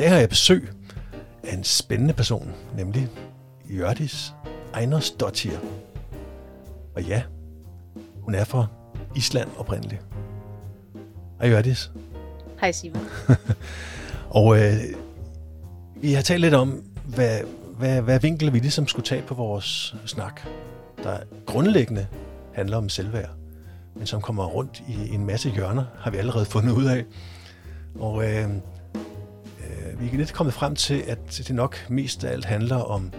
dag har jeg besøg af en spændende person, nemlig Jørdis Einersdottir. Og ja, hun er fra Island oprindeligt. Hej Jørdis. Hej Simon. Og øh, vi har talt lidt om, hvad, hvad, hvad vinkel vi ligesom skulle tage på vores snak, der grundlæggende handler om selvværd, men som kommer rundt i en masse hjørner, har vi allerede fundet ud af. Og øh, vi er lidt kommet frem til, at det nok mest af alt handler om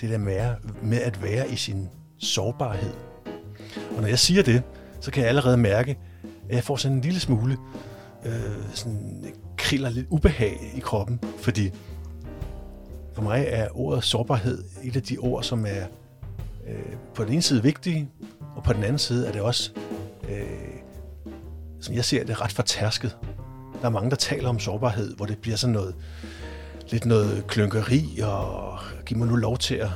det der med, med at være i sin sårbarhed. Og når jeg siger det, så kan jeg allerede mærke, at jeg får sådan en lille smule øh, sådan kriller lidt ubehag i kroppen, fordi for mig er ordet sårbarhed et af de ord, som er øh, på den ene side vigtige, og på den anden side er det også, øh, som jeg ser det, ret fortærsket. Der er mange, der taler om sårbarhed, hvor det bliver sådan noget, lidt noget klynkeri, og giv mig nu lov til at,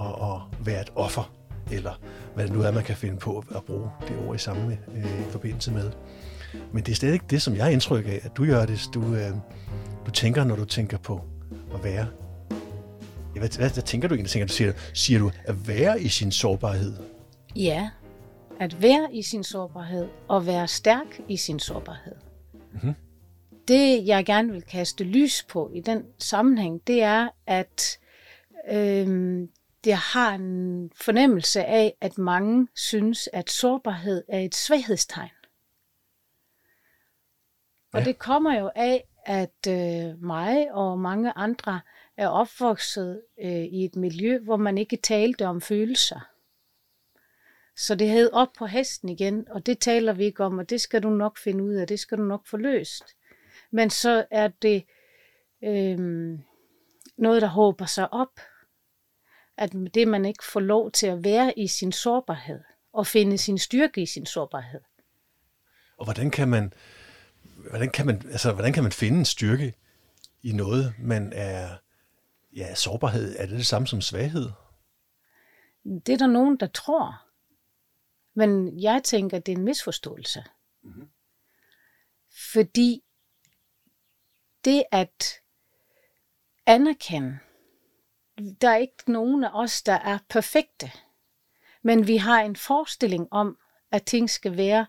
at, at være et offer, eller hvad det nu er, man kan finde på at bruge det ord i samme øh, forbindelse med. Men det er stadig ikke det, som jeg har indtryk af, at du gør det. Du, øh, du tænker, når du tænker på at være. Ja, hvad, hvad, hvad tænker du egentlig? Tænker du, siger, siger du at være i sin sårbarhed? Ja, at være i sin sårbarhed og være stærk i sin sårbarhed. Mm-hmm. Det, jeg gerne vil kaste lys på i den sammenhæng, det er, at øh, det har en fornemmelse af, at mange synes, at sårbarhed er et svaghedstegn. Og det kommer jo af, at øh, mig og mange andre er opvokset øh, i et miljø, hvor man ikke talte om følelser. Så det hed op på hesten igen, og det taler vi ikke om, og det skal du nok finde ud af, det skal du nok få løst. Men så er det øh, noget, der håber sig op, at det man ikke får lov til at være i sin sårbarhed, og finde sin styrke i sin sårbarhed. Og hvordan kan man, hvordan kan man, altså, hvordan kan man finde en styrke i noget, man er, ja, sårbarhed, er det det samme som svaghed? Det er der nogen, der tror. Men jeg tænker, det er en misforståelse. Mm-hmm. Fordi det at anerkende, der er ikke nogen af os, der er perfekte. Men vi har en forestilling om, at ting skal være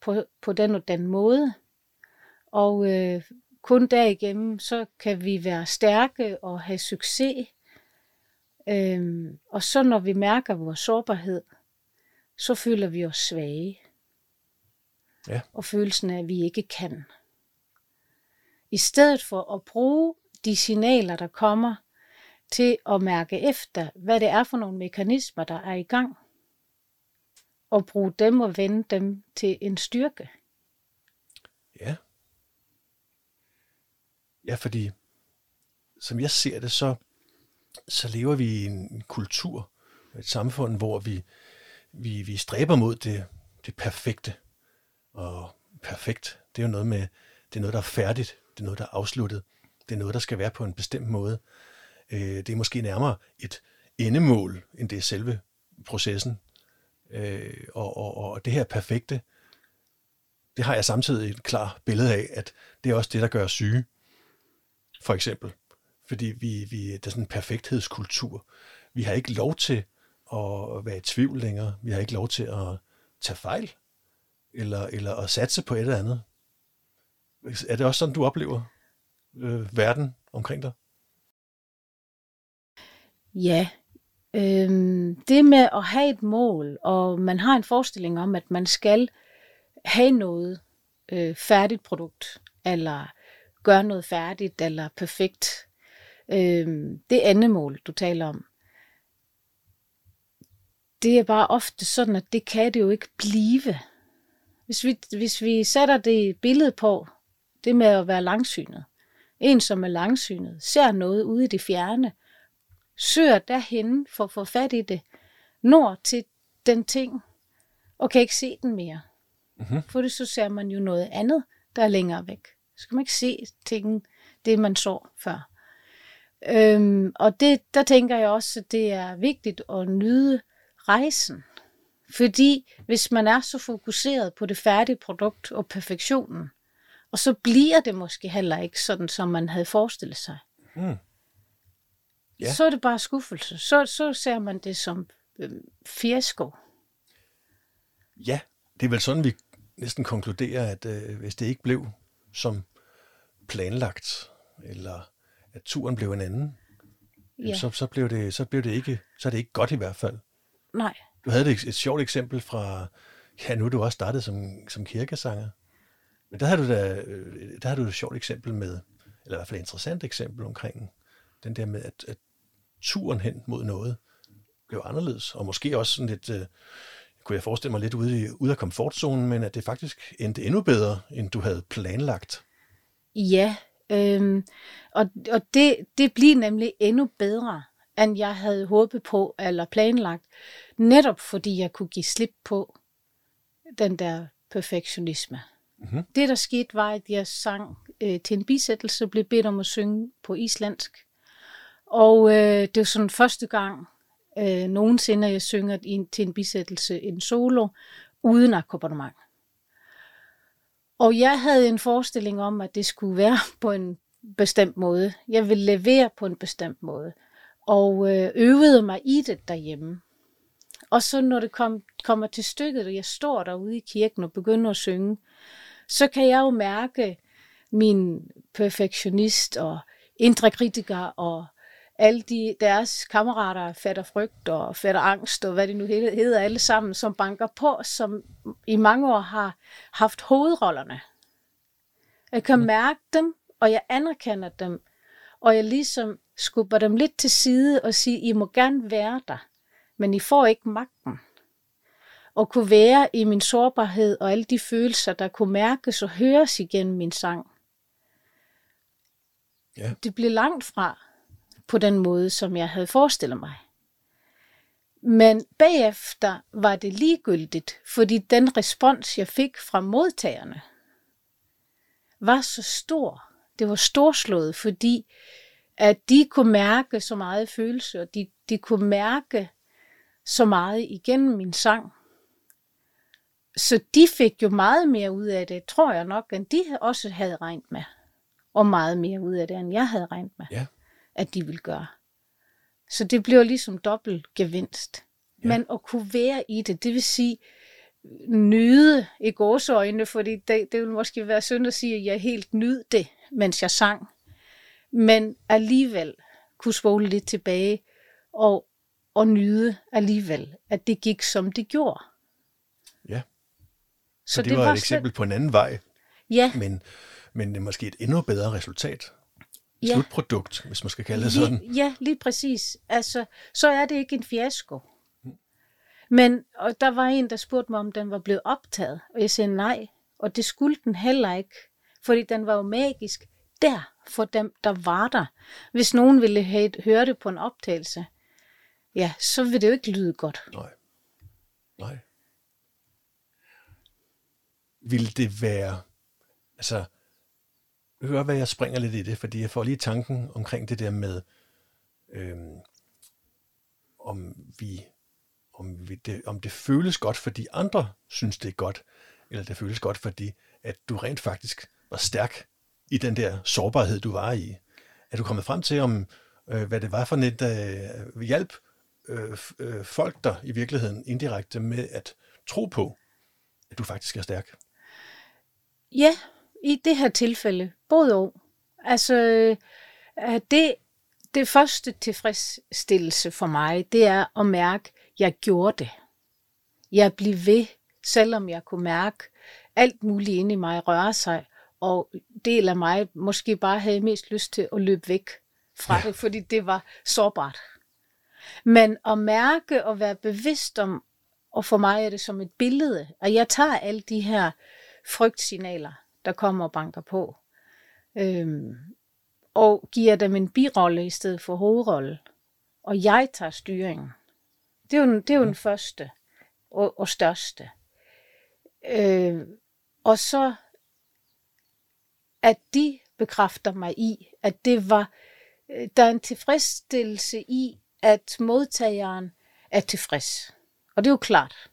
på, på den og den måde. Og øh, kun derigennem, så kan vi være stærke og have succes. Øhm, og så når vi mærker vores sårbarhed, så føler vi os svage. Ja. Og følelsen af, at vi ikke kan. I stedet for at bruge de signaler, der kommer, til at mærke efter, hvad det er for nogle mekanismer, der er i gang. Og bruge dem og vende dem til en styrke. Ja. Ja, fordi som jeg ser det, så, så lever vi i en kultur, et samfund, hvor vi, vi, vi stræber mod det, det perfekte. Og perfekt, det er jo noget med, det er noget, der er færdigt, det er noget, der er afsluttet, det er noget, der skal være på en bestemt måde. Øh, det er måske nærmere et endemål, end det er selve processen. Øh, og, og, og det her perfekte, det har jeg samtidig et klart billede af, at det er også det, der gør os syge for eksempel. Fordi vi, vi, der er sådan en perfekthedskultur. Vi har ikke lov til at være i tvivl længere. Vi har ikke lov til at tage fejl, eller, eller at satse på et eller andet. Er det også sådan, du oplever øh, verden omkring dig? Ja, øhm, det med at have et mål, og man har en forestilling om, at man skal have noget øh, færdigt produkt, eller gøre noget færdigt eller perfekt. Øhm, det andet mål, du taler om, det er bare ofte sådan, at det kan det jo ikke blive. Hvis vi, hvis vi sætter det billede på, det med at være langsynet. En, som er langsynet, ser noget ude i det fjerne, søger derhen for at få fat i det, når til den ting, og kan ikke se den mere. Mm-hmm. For det så ser man jo noget andet, der er længere væk. Så kan man ikke se ting, det man så før. Øhm, og det, der tænker jeg også, at det er vigtigt at nyde rejsen. Fordi hvis man er så fokuseret på det færdige produkt og perfektionen, Og så bliver det måske heller ikke sådan, som man havde forestillet sig. Mm. Ja. Så er det bare skuffelse. Så, så ser man det som øh, fiasko. Ja, det er vel sådan, vi næsten konkluderer, at øh, hvis det ikke blev som planlagt, eller at turen blev en anden, Ja. så, så, blev det, så blev det ikke, så er det ikke godt i hvert fald. Nej. Du havde et, et sjovt eksempel fra, ja nu er du også startet som, som kirkesanger, men der har du da, øh, der har du et sjovt eksempel med, eller i hvert fald et interessant eksempel omkring den der med, at, at turen hen mod noget blev anderledes, og måske også sådan lidt, øh, kunne jeg forestille mig lidt ude, i, ude af komfortzonen, men at det faktisk endte endnu bedre, end du havde planlagt. Ja, øhm, og, og det, det bliver nemlig endnu bedre, end jeg havde håbet på eller planlagt. Netop fordi jeg kunne give slip på den der perfektionisme. Mhm. Det, der skete, var, at jeg sang øh, til en bisættelse, blev bedt om at synge på islandsk. Og øh, det var sådan første gang øh, nogensinde, at jeg synger til en bisættelse en solo, uden akkompagnement. Og jeg havde en forestilling om, at det skulle være på en bestemt måde. Jeg ville levere på en bestemt måde. Og øh, øvede mig i det derhjemme. Og så når det kom, kommer til stykket, og jeg står derude i kirken og begynder at synge, så kan jeg jo mærke min perfektionist og indre kritiker og alle de, deres kammerater, fatter frygt og fatter angst og hvad det nu hedder, alle sammen, som banker på, som i mange år har haft hovedrollerne. Jeg kan mærke dem, og jeg anerkender dem, og jeg ligesom skubber dem lidt til side og siger, I må gerne være der, men I får ikke magten. Og kunne være i min sårbarhed og alle de følelser, der kunne mærkes og høres igennem min sang. Ja. Det blev langt fra på den måde, som jeg havde forestillet mig. Men bagefter var det ligegyldigt, fordi den respons, jeg fik fra modtagerne, var så stor. Det var storslået, fordi at de kunne mærke så meget følelse, og de, de kunne mærke så meget igennem min sang. Så de fik jo meget mere ud af det, tror jeg nok, end de også havde regnet med. Og meget mere ud af det, end jeg havde regnet med, Ja. at de ville gøre. Så det blev ligesom dobbelt gevinst. Ja. Men at kunne være i det, det vil sige nyde i gåseøjne, fordi det, det vil måske være synd at sige, at jeg helt nyd det, mens jeg sang. Men alligevel kunne spole lidt tilbage og, og nyde alligevel, at det gik som det gjorde. Ja. Så, så det, det var, var et eksempel på en anden vej, Ja, men, men det måske et endnu bedre resultat. Ja. slutprodukt, hvis man skal kalde det sådan. Lige, ja, lige præcis. Altså, så er det ikke en fiasko. Men og der var en, der spurgte mig, om den var blevet optaget. Og jeg sagde nej, og det skulle den heller ikke. Fordi den var jo magisk der for dem, der var der. Hvis nogen ville have, høre det på en optagelse, ja, så ville det jo ikke lyde godt. Nej. Nej. Vil det være, altså, hør hvad jeg springer lidt i det, fordi jeg får lige tanken omkring det der med, øhm, om vi, om, vi det, om det føles godt, fordi andre synes, det er godt, eller det føles godt, fordi at du rent faktisk var stærk i den der sårbarhed, du var i. Er du kommet frem til, om øh, hvad det var for net øh, hjælp øh, øh, folk der i virkeligheden indirekte med at tro på, at du faktisk er stærk? Ja, i det her tilfælde, både og. Altså, øh, det, det første tilfredsstillelse for mig, det er at mærke, at jeg gjorde det. Jeg blev ved, selvom jeg kunne mærke alt muligt inde i mig røre sig, og del af mig måske bare havde mest lyst til at løbe væk fra Ja. ja. det, fordi det var sårbart. Men at mærke og være bevidst om, og for mig er det som et billede, at jeg tager alle de her frygtsignaler, der kommer og banker på, øhm, og giver dem en birolle i stedet for hovedrolle. Og jeg tager styringen. Det er jo, det er jo den første og, og største. Øh, og så, at de bekræfter mig i, at det var, øh, der er en tilfredsstillelse i, at modtageren er tilfreds. Og det er jo klart,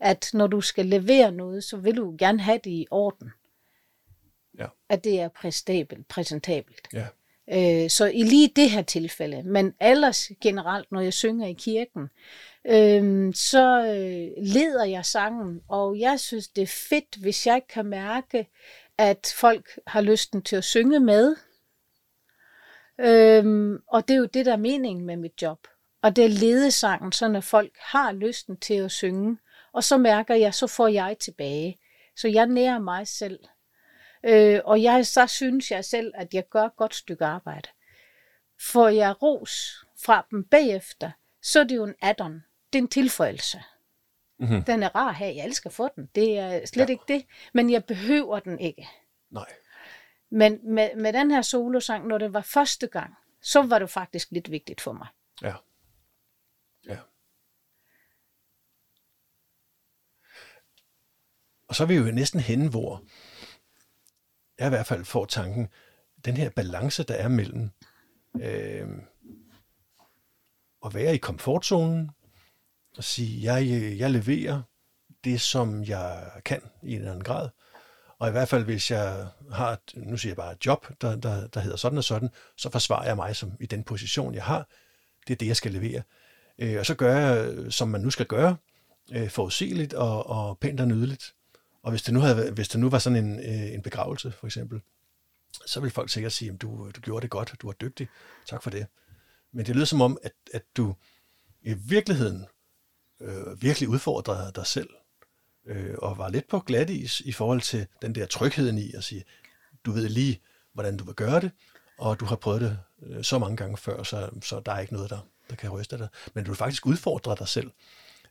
at når du skal levere noget, så vil du gerne have det i orden. Ja. at det er præstabelt, præsentabelt. Ja. Øh, så i lige det her tilfælde, men ellers generelt, når jeg synger i kirken, øh, så øh, leder jeg sangen, og jeg synes, det er fedt, hvis jeg kan mærke, at folk har lysten til at synge med. Øhm, og det er jo det, der er meningen med mit job. Og det er ledesangen, så når folk har lysten til at synge, og så mærker jeg, så får jeg tilbage. Så jeg nærer mig selv. Øh, og jeg, så synes jeg selv, at jeg gør et godt stykke arbejde. Får jeg ros fra dem bagefter, så er det jo en add-on. Det er en tilføjelse. Mm-hmm. Den er rar her, jeg elsker få den. Det er slet Ja. ikke det. Men jeg behøver den ikke. Nej. Men med, med den her solosang, når det var første gang, så var det faktisk lidt vigtigt for mig. Ja. Ja. Og så er vi jo næsten henne, hvor jeg i hvert fald får tanken, den her balance, der er mellem øh, at være i komfortzonen og sige, jeg, jeg leverer det, som jeg kan i en eller anden grad. Og i hvert fald, hvis jeg har, et, nu siger jeg bare et job, der, der, der hedder sådan og sådan, så forsvarer jeg mig som i den position, jeg har. Det er det, jeg skal levere. Øh, og så gør jeg, som man nu skal gøre, øh, forudsigeligt og, og pænt og nydeligt. Og hvis det nu, havde, hvis det nu var sådan en, øh, en begravelse, for eksempel, så vil folk sikkert sige, at du, du gjorde det godt, du var dygtig, tak for det. Men det lyder som om, at, at du i virkeligheden øh, virkelig udfordrede dig selv, øh, og var lidt på glat is i forhold til den der trygheden i at sige, du ved lige, hvordan du vil gøre det, og du har prøvet det øh, så mange gange før, så, så der er ikke noget, der, der kan ryste dig. Men du faktisk udfordrer dig selv.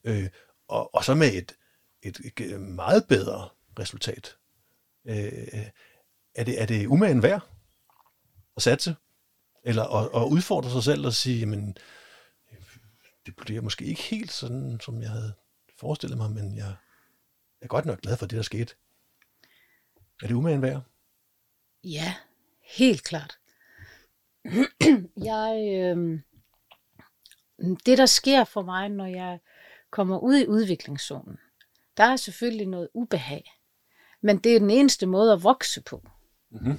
Øh, og, og så med et, et, et meget bedre resultat. Øh, er, det, er det umagen værd at satse? Eller at, at udfordre sig selv og sige, jamen, det bliver måske ikke helt sådan, som jeg havde forestillet mig, men jeg er godt nok glad for det, der skete. Er det umagen værd? Ja, helt klart. jeg, øh, det, der sker for mig, når jeg kommer ud i udviklingszonen, der er selvfølgelig noget ubehag. Men det er den eneste måde at vokse på. Mm-hmm.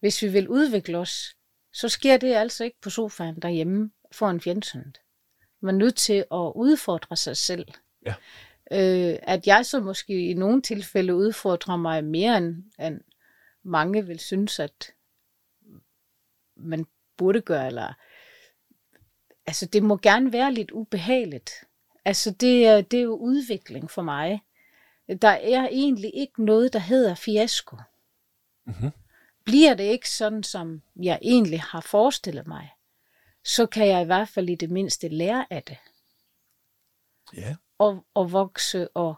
Hvis vi vil udvikle os, så sker det altså ikke på sofaen derhjemme foran fjernsynet. Man nødt til at udfordre sig selv. Ja. Øh, at jeg så måske i nogle tilfælde udfordrer mig mere, end, end mange vil synes, at man burde gøre. Eller, altså, det må gerne være lidt ubehageligt. Altså, det er, det er jo udvikling for mig. Der er egentlig ikke noget, der hedder fiasko. Mm-hmm. Bliver det ikke sådan, som jeg egentlig har forestillet mig, så kan jeg i hvert fald i det mindste lære af det. Ja. Og, og vokse og,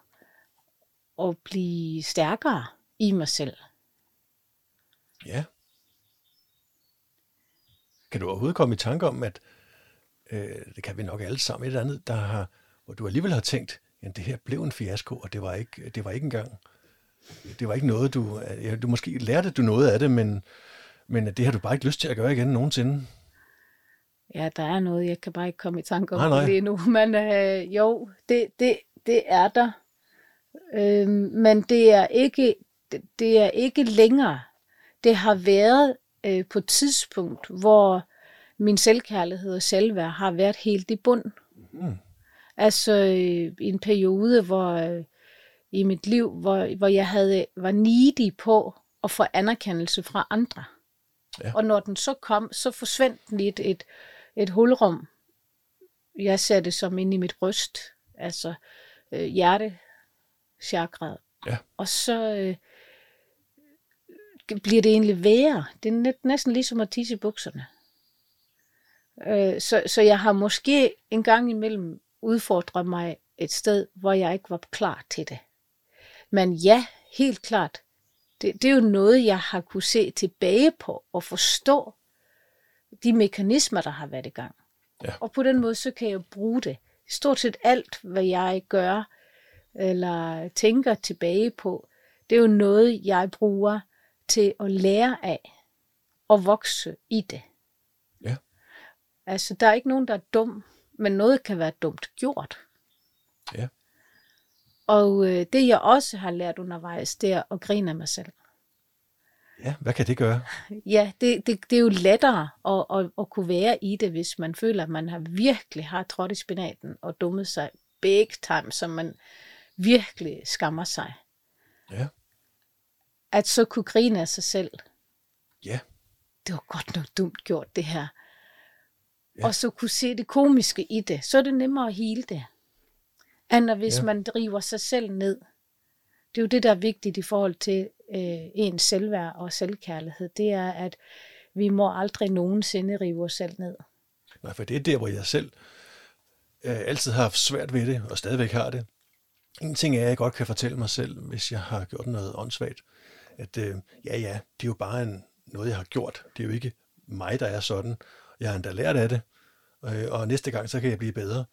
og blive stærkere i mig selv. Ja. Kan du overhovedet komme i tanke om, at øh, det kan vi nok alle sammen et eller andet, der har, hvor du alligevel har tænkt, at det her blev en fiasko, og det var ikke, det var ikke engang, det var ikke noget, du, ja, du måske lærte du noget af det, men, men det har du bare ikke lyst til at gøre igen nogensinde. Ja, der er noget, jeg kan bare ikke komme i tanke om Nej, nej. det lige nu. Men øh, jo, det, det, det er der. Øh, men det er ikke det, er ikke længere. Det har været øh, på et tidspunkt, hvor min selvkærlighed og selvværd har været helt i bund. Mm. Altså øh, i en periode, hvor øh, i mit liv, hvor, hvor jeg havde var needy på at få anerkendelse fra andre. Ja. Og når den så kom, så forsvandt et, et, et hulrum. Jeg ser det som ind i mit bryst, altså øh, hjerte, chakra. Ja. Og så øh, bliver det egentlig værre. Det er net, næsten ligesom at tisse i bukserne. Øh, så, så jeg har måske en gang imellem udfordret mig et sted, hvor jeg ikke var klar til det. Men ja, helt klart. Det, det er jo noget, jeg har kunne se tilbage på og forstå de mekanismer, der har været i gang. Ja. Og på den måde, så kan jeg bruge det. Stort set alt, hvad jeg gør eller tænker tilbage på, det er jo noget, jeg bruger til at lære af og vokse i det. Ja. Altså, der er ikke nogen, der er dum, men noget kan være dumt gjort. Ja. Og øh, det, jeg også har lært undervejs, det er at grine af mig selv. Ja, hvad kan det gøre? Ja, det, det, det er jo lettere at, at, at kunne være i det, hvis man føler, at man har virkelig har trådt i spinaten og dummet sig big time, så man virkelig skammer sig. Ja. At så kunne grine af sig selv. Ja. Det var godt nok dumt gjort, det her. Ja. Og så kunne se det komiske i det. Så er det nemmere at hele det. End hvis ja. man driver sig selv ned. Det er jo det, der er vigtigt i forhold til øh, ens selvværd og selvkærlighed. Det er, at vi må aldrig nogensinde rive os selv ned. Nej, for det er der, hvor jeg selv øh, altid har haft svært ved det, og stadigvæk har det. En ting er, at jeg godt kan fortælle mig selv, hvis jeg har gjort noget åndssvagt, at øh, ja, ja, det er jo bare en, noget, jeg har gjort. Det er jo ikke mig, der er sådan. Jeg har endda lært af det, øh, og næste gang, så kan jeg blive bedre.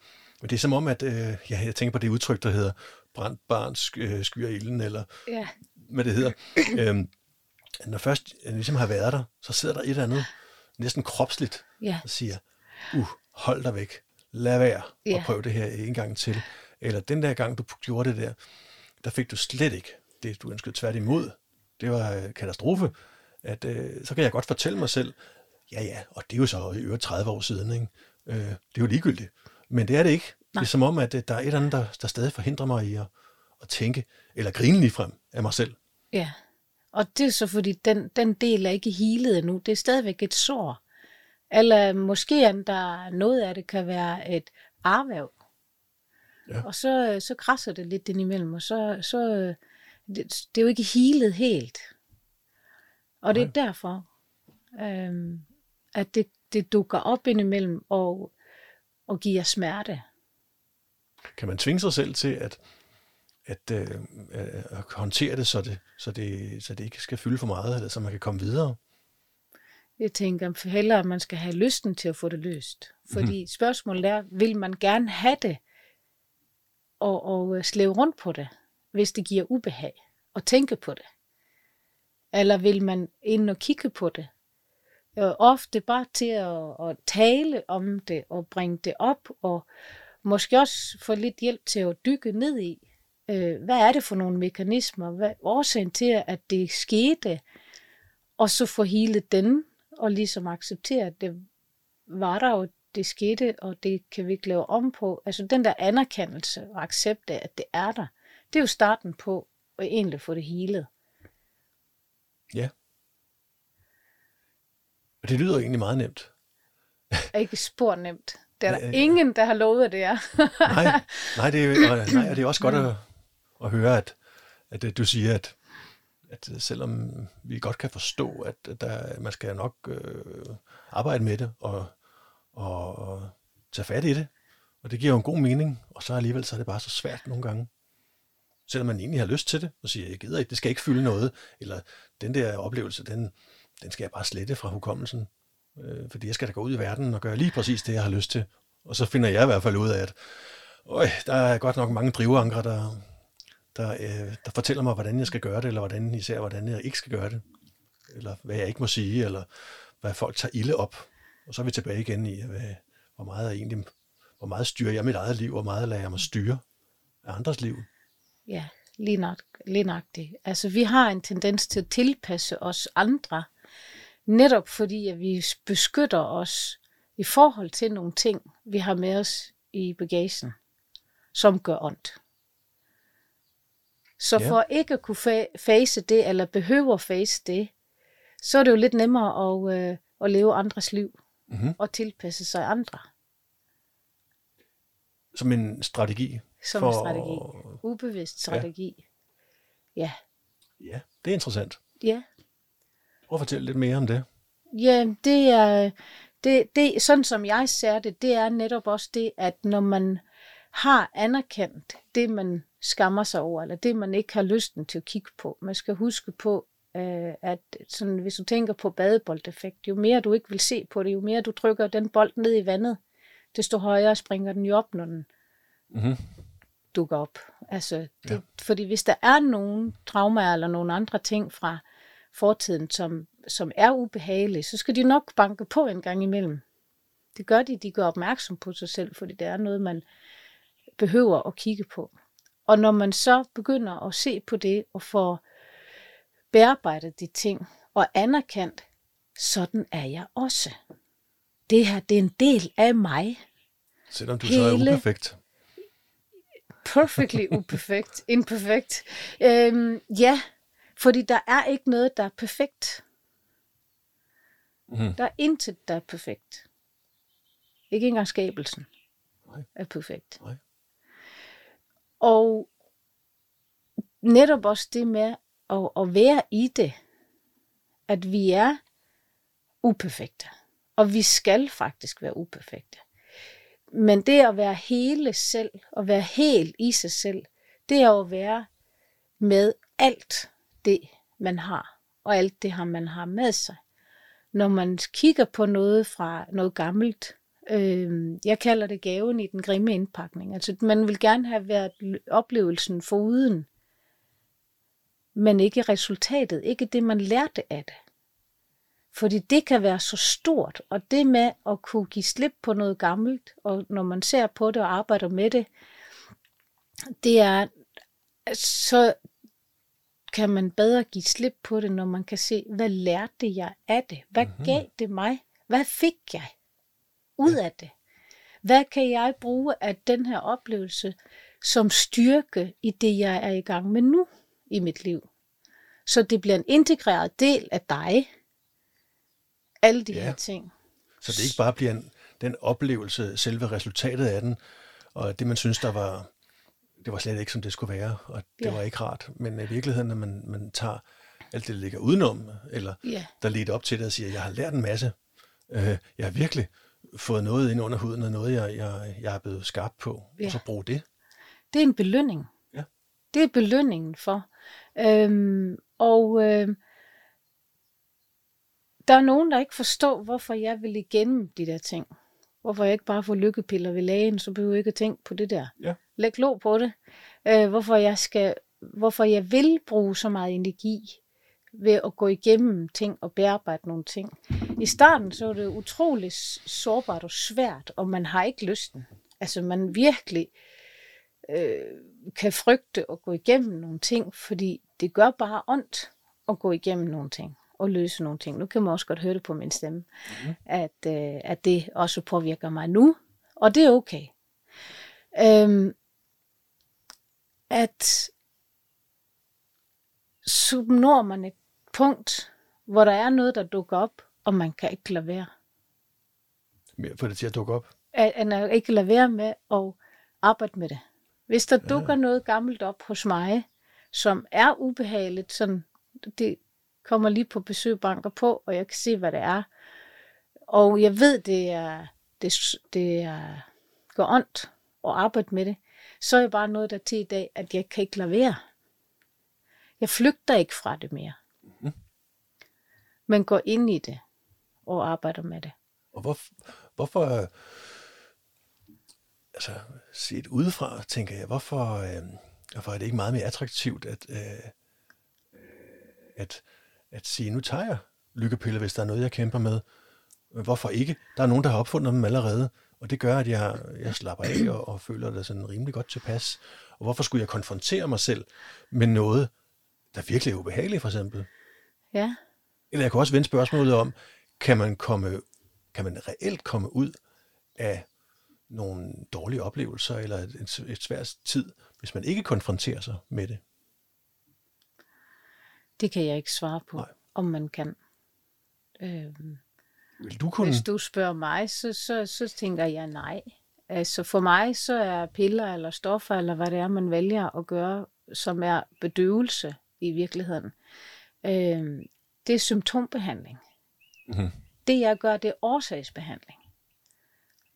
Men det er som om, at øh, ja, jeg tænker på det udtryk, der hedder brændt barn sk- øh, skyer ilden, eller Ja. Hvad det hedder. øhm, når først jeg ligesom har været der, så sidder der et eller andet næsten kropsligt, Ja. og siger, uh, hold dig væk, lad være og Ja. prøv det her en gang til. Eller den der gang, du gjorde det der, der fik du slet ikke det, du ønskede tværtimod. Det var øh, katastrofe. At, øh, så kan jeg godt fortælle mig selv, ja ja, og det er jo så i øvrigt 30 år siden, ikke? Øh, det er jo ligegyldigt. Men det er det ikke. Nej. Det er som om, at øh, der er et eller andet, der, der stadig forhindrer mig i at, at tænke, eller grine lige frem af mig selv. Ja, og det er så fordi, den, den del er ikke healet endnu. Det er stadigvæk et sår. Eller måske at der noget af det kan være et arvæv. Ja. Og så, så krasser det lidt indimellem, og så, så det, det er jo ikke healet helt. Og det er derfor, øhm, at det, det dukker op indimellem og, og giver smerte. Kan man tvinge sig selv til at, at, øh, øh, håndtere det så, det, så det, så det ikke skal fylde for meget, eller så man kan komme videre? Jeg tænker hellere, at man skal have lysten til at få det løst. Fordi mm. spørgsmålet er, vil man gerne have det og, og øh, slæve rundt på det, hvis det giver ubehag og tænke på det? Eller vil man ind og kigge på det? Og ofte bare til at, at tale om det og bringe det op og måske også få lidt hjælp til at dykke ned i. Øh, hvad er det for nogle mekanismer? Hvad er årsagen til, at det skete? Og så få hele den og ligesom acceptere, at det var der jo, det skete, og det kan vi ikke lave om på. Altså den der anerkendelse og accept af, at det er der, det er jo starten på at egentlig få det helet. Ja. Og det lyder egentlig meget nemt. Ikke spor nemt. Det er der ingen, der har lovet, at det er. Nej, nej, det er, nej, det er også godt at, at høre, at, at du siger, at, at selvom vi godt kan forstå, at der, man skal nok øh, arbejde med det og, og, og tage fat i det, og det giver jo en god mening, og så alligevel så er det bare så svært nogle gange. Selvom man egentlig har lyst til det, og siger, jeg gider ikke, det skal ikke fylde noget, eller den der oplevelse, den, den skal jeg bare slette fra hukommelsen, øh, fordi jeg skal da gå ud i verden og gøre lige præcis det, jeg har lyst til. Og så finder jeg i hvert fald ud af, at øj, der er godt nok mange driveankre, der, der, øh, der fortæller mig, hvordan jeg skal gøre det, eller hvordan, især hvordan jeg ikke skal gøre det, eller hvad jeg ikke må sige, eller hvad folk tager ilde op. Og så er vi tilbage igen i, hvad, hvor meget er egentlig, hvor meget styrer jeg mit eget liv, hvor meget lader jeg mig styre af andres liv. Ja, lige, nok, lige nøjagtigt. Altså, vi har en tendens til at tilpasse os andre, netop fordi, at vi beskytter os i forhold til nogle ting, vi har med os i bagagen, som gør ondt. Så Ja. for ikke at kunne fa- face det, eller behøve at face det, så er det jo lidt nemmere at, øh, at leve andres liv Mm-hmm. og tilpasse sig andre Som en strategi. som for, en strategi. Ubevidst strategi. Ja. Ja, det er interessant. ja. Prøv at fortælle lidt mere om det. Ja, det er, det, det, sådan som jeg ser det, det er netop også det, at når man har anerkendt det, man skammer sig over, eller det, man ikke har lysten til at kigge på. Man skal huske på, øh, at sådan, hvis du tænker på badeboldeffekt, jo mere du ikke vil se på det, jo mere du trykker den bold ned i vandet, desto højere springer den jo op, når den Mm-hmm. dukker op. Altså, det, Ja. Fordi hvis der er nogle traumer eller nogle andre ting fra fortiden, som, som er ubehagelige, så skal de nok banke på en gang imellem. Det gør de, de gør opmærksom på sig selv, fordi det er noget, man behøver at kigge på. Og når man så begynder at se på det og får bearbejdet de ting, og anerkendt, sådan er jeg også. Det her, det er en del af mig. Selvom du Hele... så er uperfekt. Perfectly uperfekt. Imperfekt. Øhm, ja, fordi der er ikke noget, der er perfekt. Mm. Der er intet, der er perfekt. Ikke engang skabelsen Nej. er perfekt. Nej. Og netop også det med at, at være i det, at vi er uperfekte. Og vi skal faktisk være uperfekte. Men det at være hele selv, og være helt i sig selv, det er at være med alt det, man har, og alt det, man har med sig. Når man kigger på noget fra noget gammelt, øh, jeg kalder det gaven i den grimme indpakning. Altså, man vil gerne have været oplevelsen foruden, men ikke resultatet, ikke det, man lærte af det. Fordi det kan være så stort, og det med at kunne give slip på noget gammelt, og når man ser på det og arbejder med det, det er, så kan man bedre give slip på det, når man kan se, hvad lærte jeg af det? Hvad mm-hmm. gav det mig? Hvad fik jeg ud af det? Hvad kan jeg bruge af den her oplevelse som styrke i det, jeg er i gang med nu i mit liv? Så det bliver en integreret del af dig, alle de ja. her ting. Så det ikke bare bliver en, den oplevelse, selve resultatet af den, og det man synes, der var, det var slet ikke, som det skulle være, og det ja. var ikke rart. Men i virkeligheden, når man, man tager alt det, der ligger udenom, eller ja. der leder op til det og siger, jeg har lært en masse, øh, jeg har virkelig fået noget ind under huden, og noget, jeg, jeg, jeg er blevet skarp på, ja. og så bruge det. Det er en belønning. Ja. Det er belønningen for. Øhm, og øh, der er nogen, der ikke forstår, hvorfor jeg vil igennem de der ting. Hvorfor jeg ikke bare får lykkepiller ved lægen, så behøver jeg ikke at tænke på det der. Ja. Læg låg på det. Øh, hvorfor, jeg skal, hvorfor jeg vil bruge så meget energi ved at gå igennem ting og bearbejde nogle ting. I starten så er det utroligt sårbart og svært, og man har ikke lysten. Altså man virkelig øh, kan frygte at gå igennem nogle ting, fordi det gør bare ondt at gå igennem nogle ting og løse nogle ting. Nu kan man også godt høre det på min stemme, mm. at, øh, at det også påvirker mig nu, og det er okay. Øhm, at så når man et punkt, hvor der er noget, der dukker op, og man kan ikke lade være. Mere for det til at dukke op? At, at man ikke lade være med at arbejde med det. Hvis der ja. dukker noget gammelt op hos mig, som er ubehageligt, sådan, det, kommer lige på besøg, banker på, og jeg kan se, hvad det er. Og jeg ved, det er, det, det er går ondt at arbejde med det. Så er jeg bare noget der til i dag, at jeg kan ikke lade være. Jeg flygter ikke fra det mere. Men går ind i det og arbejder med det. Og hvor, hvorfor, altså set udefra, tænker jeg, hvorfor, øh, hvorfor er det ikke meget mere attraktivt, at, øh, at at sige, nu tager jeg lykkepiller, hvis der er noget, jeg kæmper med. Hvorfor ikke? Der er nogen, der har opfundet dem allerede, og det gør, at jeg, jeg slapper af og, og føler det sådan rimelig godt tilpas. Og hvorfor skulle jeg konfrontere mig selv med noget, der virkelig er ubehageligt, for eksempel? Ja. Eller jeg kan også vende spørgsmålet om, kan man, komme, kan man reelt komme ud af nogle dårlige oplevelser, eller et, et svært tid, hvis man ikke konfronterer sig med det? Det kan jeg ikke svare på, Nej. om man kan. Øhm, Vil du kunne? Hvis du spørger mig, så, så, så tænker jeg nej. Altså for mig, så er piller eller stoffer, eller hvad det er, man vælger at gøre, som er bedøvelse i virkeligheden, øhm, det er symptombehandling. Mm-hmm. Det jeg gør, det er årsagsbehandling.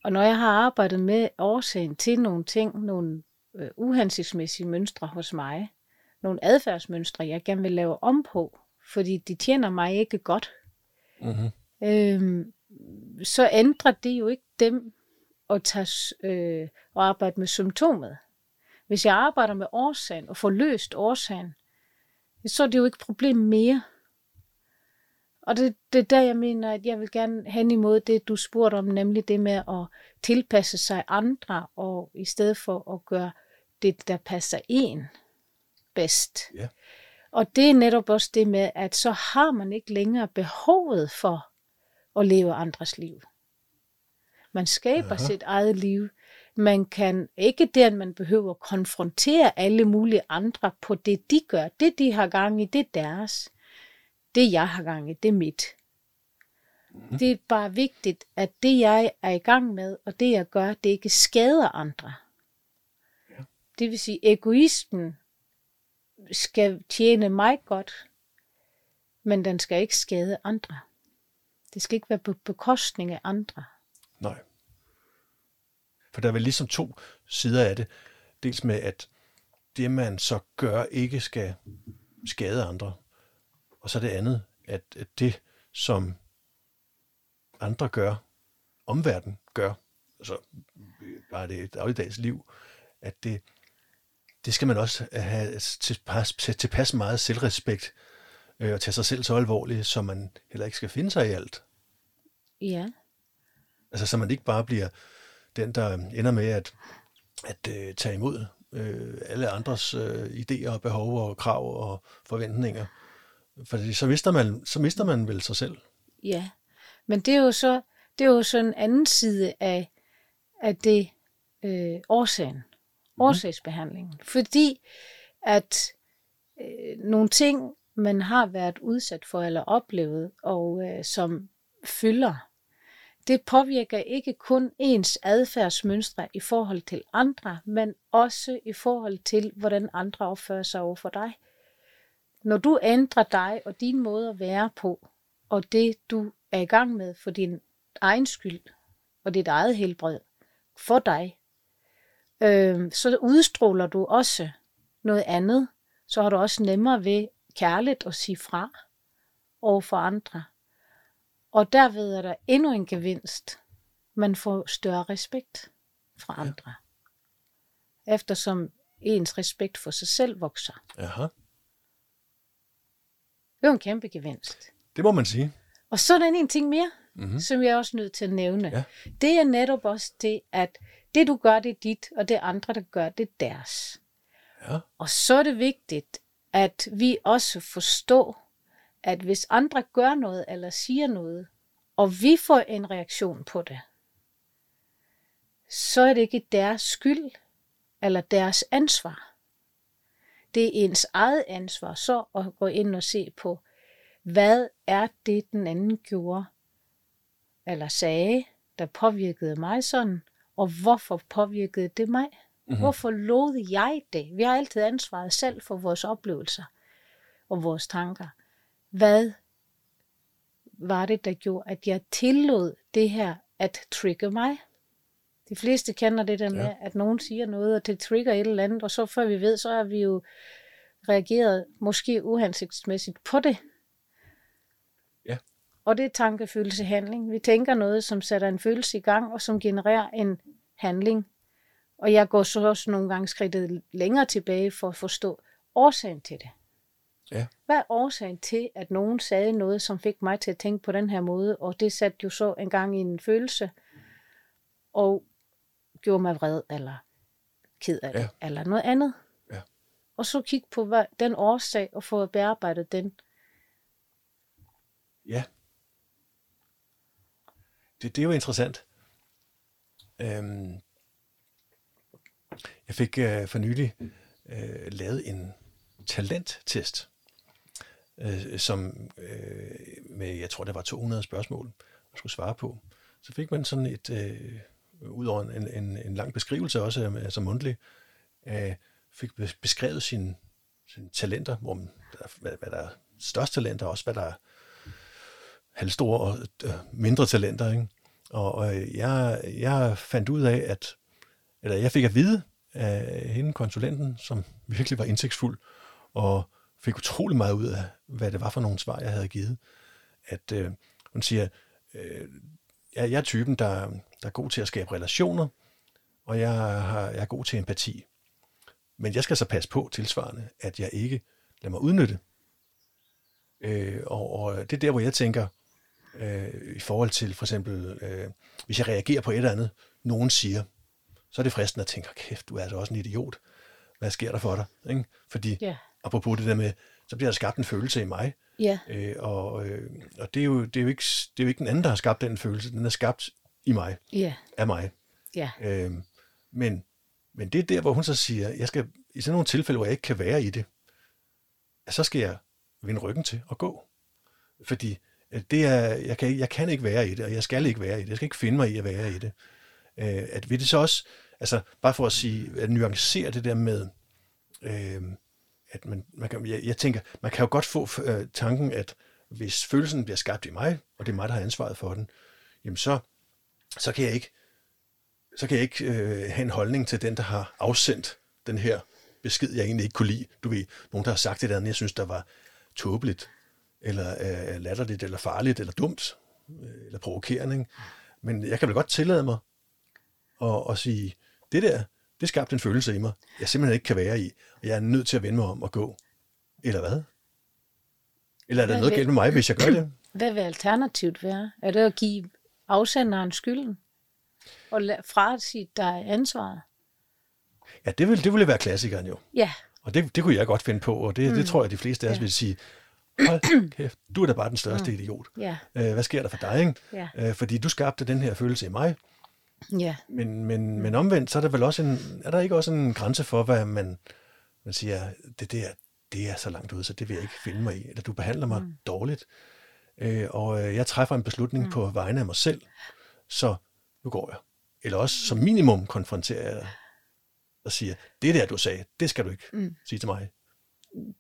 Og når jeg har arbejdet med årsagen til nogle ting, nogle øh, uhensigtsmæssige mønstre hos mig, nogle adfærdsmønstre, jeg gerne vil lave om på, fordi de tjener mig ikke godt, mm-hmm. øhm, så ændrer det jo ikke dem at tage øh, og arbejde med symptomet. Hvis jeg arbejder med årsagen og får løst årsagen, så er det jo ikke et problem mere. Og det, det er der, jeg mener, at jeg vil gerne hen imod det, du spurgte om, nemlig det med at tilpasse sig andre, og i stedet for at gøre det, der passer en bedst. Ja. Og det er netop også det med, at så har man ikke længere behovet for at leve andres liv. Man skaber Aha. sit eget liv. Man kan ikke at man behøver at konfrontere alle mulige andre på det, de gør. Det, de har gang i, det er deres. Det, jeg har gang i, det er mit. Mm. Det er bare vigtigt, at det, jeg er i gang med, og det, jeg gør, det ikke skader andre. Ja. Det vil sige, egoisten skal tjene mig godt, men den skal ikke skade andre. Det skal ikke være på bekostning af andre. Nej. For der er vel ligesom to sider af det. Dels med, at det, man så gør, ikke skal skade andre. Og så det andet, at det, som andre gør, omverden gør, altså bare det dagligdags liv, at det, det skal man også have tilpas, tilpas meget selvrespekt øh, og tage sig selv så alvorligt, så man heller ikke skal finde sig i alt. Ja. Altså, så man ikke bare bliver den, der ender med at, at øh, tage imod øh, alle andres øh, idéer og behov og krav og forventninger. For så mister, man, så mister man vel sig selv. Ja, men det er jo så, det er jo så en anden side af, af det øh, årsagen, mm. årsagsbehandlingen. Fordi at øh, nogle ting, man har været udsat for eller oplevet, og øh, som fylder, det påvirker ikke kun ens adfærdsmønstre i forhold til andre, men også i forhold til, hvordan andre opfører sig over for dig. Når du ændrer dig og din måde at være på, og det du er i gang med for din egen skyld og dit eget helbred, for dig, øh, så udstråler du også noget andet. Så har du også nemmere ved kærligt at sige fra over for andre. Og derved er der endnu en gevinst. Man får større respekt fra andre. Ja. Eftersom ens respekt for sig selv vokser. Aha. Det jo en kæmpe gevinst. Det må man sige. Og så er der en ting mere, mm-hmm. som jeg er også nødt til at nævne. Ja. Det er netop også det, at det du gør, det er dit, og det andre, der gør, det er deres. Ja. Og så er det vigtigt, at vi også forstår, at hvis andre gør noget eller siger noget, og vi får en reaktion på det, så er det ikke deres skyld eller deres ansvar. Det er ens eget ansvar så at gå ind og se på, hvad er det, den anden gjorde eller sagde, der påvirkede mig sådan, og hvorfor påvirkede det mig? Mm-hmm. Hvorfor lod jeg det? Vi har altid ansvaret selv for vores oplevelser og vores tanker. Hvad var det, der gjorde, at jeg tillod det her at trigge mig? De fleste kender det der med, ja. at nogen siger noget, og det trigger et eller andet, og så før vi ved, så har vi jo reageret måske uhensigtsmæssigt på det. Ja. Og det er tankefølelse handling. Vi tænker noget, som sætter en følelse i gang, og som genererer en handling. Og jeg går så også nogle gange skridtet længere tilbage for at forstå årsagen til det. Ja. Hvad er årsagen til, at nogen sagde noget, som fik mig til at tænke på den her måde, og det satte jo så en gang i en følelse, og gjorde mig vred, eller ked af det, ja. eller noget andet. Ja. Og så kigge på hvad, den årsag, og få bearbejdet den. Ja. Det, det er jo interessant. Øhm, jeg fik øh, for nylig øh, lavet en talenttest øh, som øh, med, jeg tror det var 200 spørgsmål, man skulle svare på. Så fik man sådan et, øh, Øh, ud over en, en, en lang beskrivelse også, øh, altså mundtlig, øh, fik beskrevet sine, sine talenter, hvor man, hvad, hvad der er største talenter, og også hvad der er halvstore og øh, mindre talenter. Ikke? Og, og øh, jeg, jeg fandt ud af, at eller jeg fik at vide af hende, konsulenten, som virkelig var indsigtsfuld, og fik utrolig meget ud af, hvad det var for nogle svar, jeg havde givet. At øh, hun siger, øh, jeg, jeg er typen, der, der er god til at skabe relationer, og jeg, har, jeg er god til empati. Men jeg skal så passe på tilsvarende, at jeg ikke lader mig udnytte. Øh, og, og det er der, hvor jeg tænker, øh, i forhold til for eksempel, øh, hvis jeg reagerer på et eller andet, nogen siger, så er det fristende at tænke, kæft, du er altså også en idiot. Hvad sker der for dig? Ikke? Fordi yeah apropos det der med så bliver der skabt en følelse i mig. Ja. Øh, og øh, og det, er jo, det, er jo ikke, det er jo ikke den anden, der har skabt den følelse. Den er skabt i mig, Ja. af mig. Ja. Øh, men, men det er der, hvor hun så siger, jeg skal, i sådan nogle tilfælde, hvor jeg ikke kan være i det, så skal jeg vende ryggen til og gå. Fordi det er, jeg, kan, jeg kan ikke være i det, og jeg skal ikke være i det. Jeg skal ikke finde mig i at være i det. Øh, at vil det så også, altså bare for at sige, at nuancere det der med, øh, at man, man kan, jeg, jeg tænker, man kan jo godt få øh, tanken, at hvis følelsen bliver skabt i mig, og det er mig, der har ansvaret for den, jamen så, så kan jeg ikke, så kan jeg ikke øh, have en holdning til den, der har afsendt den her besked, jeg egentlig ikke kunne lide. Du ved, nogen, der har sagt det der, jeg synes, der var tåbeligt, eller øh, latterligt, eller farligt, eller dumt, øh, eller provokerende. Ikke? Men jeg kan vel godt tillade mig at, at sige, det der, det skabte en følelse i mig, jeg simpelthen ikke kan være i, og jeg er nødt til at vende mig om og gå. Eller hvad? Eller er der Hvad noget vil- galt med mig, hvis jeg gør det? Hvad vil alternativet være? Er det at give afsenderen skylden? Og la- fradsige dig ansvaret? Ja, det ville, det ville være klassikeren jo. Ja, Og det, det kunne jeg godt finde på, og det, mm. det tror jeg, de fleste af os Ja. vil sige, hold kæft, du er da bare den største mm. idiot. ja, Øh, hvad sker der for dig, ikke? ja, Øh, fordi du skabte den her følelse i mig, ja. men, men, men omvendt, så er der vel også en, er der ikke også en grænse for, hvad man, man siger, det der, det er så langt ude, så det vil jeg ikke finde mig i, eller du behandler mig mm. dårligt, øh, og øh, jeg træffer en beslutning mm. på vegne af mig selv, så nu går jeg. Eller også som minimum konfronterer jeg og siger, det der, du sagde, det skal du ikke mm. sige til mig.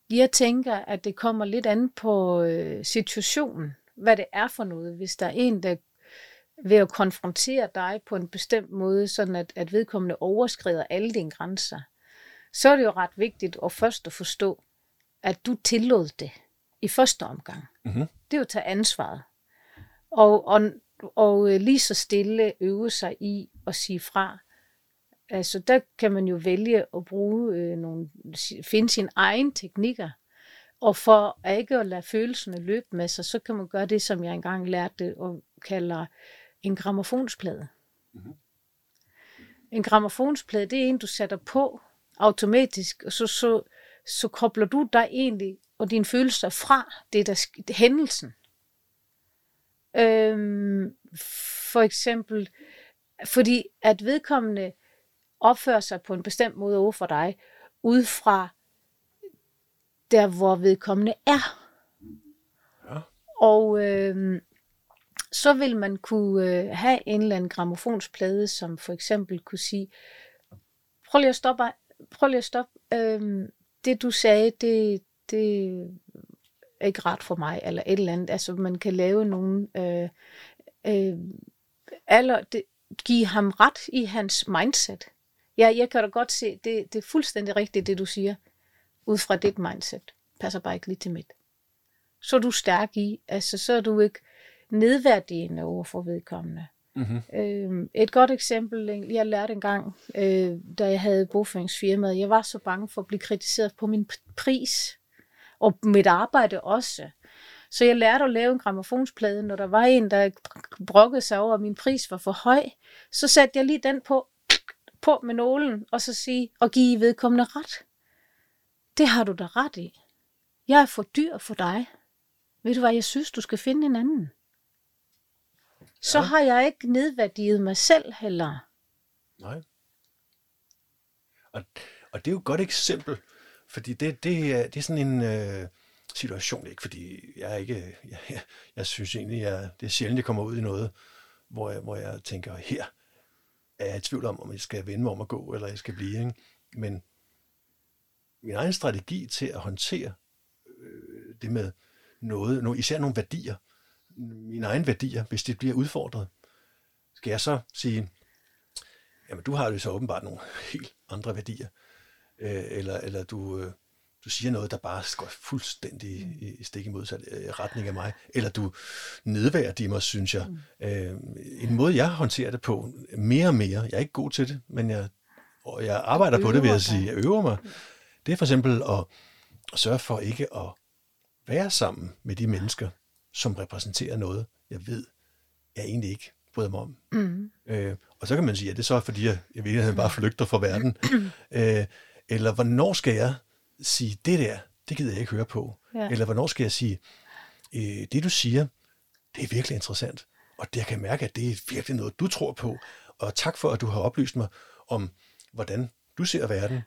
Jeg tænker, at det kommer lidt an på øh, situationen, hvad det er for noget. Hvis der er en, der ved at konfrontere dig på en bestemt måde, sådan at, at vedkommende overskrider alle dine grænser, så er det jo ret vigtigt at først at forstå, at du tillod det i første omgang. Mhm. Det er jo at tage ansvaret. Og, og, og øh, lige så stille øve sig i at sige fra. Altså, der kan man jo vælge at bruge øh, nogle, finde sine egne teknikker. Og for at ikke at lade følelserne løbe med sig, så kan man gøre det, som jeg engang lærte og kalder en gramofonplade. Mm-hmm. En gramofonplade, det er en, du sætter på automatisk, og så, så, så kobler du dig egentlig og dine følelser fra det, der sk- hændelsen. Øhm, for eksempel, fordi at vedkommende opfører sig på en bestemt måde over for dig, ud fra der, hvor vedkommende er. Ja. Og øhm, så vil man kunne øh, have en eller anden gramofonsplade, som for eksempel kunne sige, prøv lige at stoppe, prøv lige at stoppe, øhm, det du sagde, det, det er ikke ret for mig, eller et eller andet. Altså man kan lave nogle, øh, øh, eller det, give ham ret i hans mindset. Ja, jeg kan da godt se, det, det er fuldstændig rigtigt, det du siger, ud fra dit mindset. Passer bare ikke lige til mit. Så er du stærk i, altså så er du ikke nedværdigende over for vedkommende. Mm-hmm. Øh, et godt eksempel, jeg lærte engang, øh, da jeg havde bogføringsfirmaet, jeg var så bange for at blive kritiseret på min pris, og mit arbejde også. Så jeg lærte at lave en gramofonsplade, når der var en, der brokkede sig over, at min pris var for høj. Så satte jeg lige den på, på med nålen, og så sige, og give vedkommende ret. Det har du da ret i. Jeg er for dyr for dig. Ved du hvad, jeg synes, du skal finde en anden. Så Ja. har jeg ikke nedværdiget mig selv heller. Nej. Og, og det er jo et godt eksempel, fordi det, det, er, det er sådan en øh, situation, ikke fordi jeg er ikke, jeg, jeg, jeg synes egentlig, jeg, det er sjældent, jeg kommer ud i noget, hvor jeg, hvor jeg tænker, her er jeg i tvivl om, om jeg skal vende mig om at gå, eller jeg skal blive. Ikke? Men min egen strategi til at håndtere øh, det med noget, no, især nogle værdier, mine egne værdier, hvis det bliver udfordret, skal jeg så sige, jamen du har jo så åbenbart nogle helt andre værdier, øh, eller, eller du, øh, du siger noget, der bare går fuldstændig i, i stik i modsat øh, retning af mig, eller du nedværdiger mig, synes jeg. Øh, en måde, jeg håndterer det på, mere og mere, jeg er ikke god til det, men jeg, og jeg arbejder på det, vil jeg sige, jeg øver mig, det er for eksempel at, at sørge for ikke at være sammen med de mennesker, som repræsenterer noget, jeg ved, jeg egentlig ikke bryder mig om. Mm. Øh, og så kan man sige, at det er så fordi, jeg, jeg virkelig bare flygter fra verden. øh, eller hvornår skal jeg sige, det der, det gider jeg ikke høre på. Ja. Eller hvornår skal jeg sige, øh, det du siger, det er virkelig interessant. Og det, jeg kan mærke, at det er virkelig noget, du tror på. Og tak for, at du har oplyst mig om, hvordan du ser verden.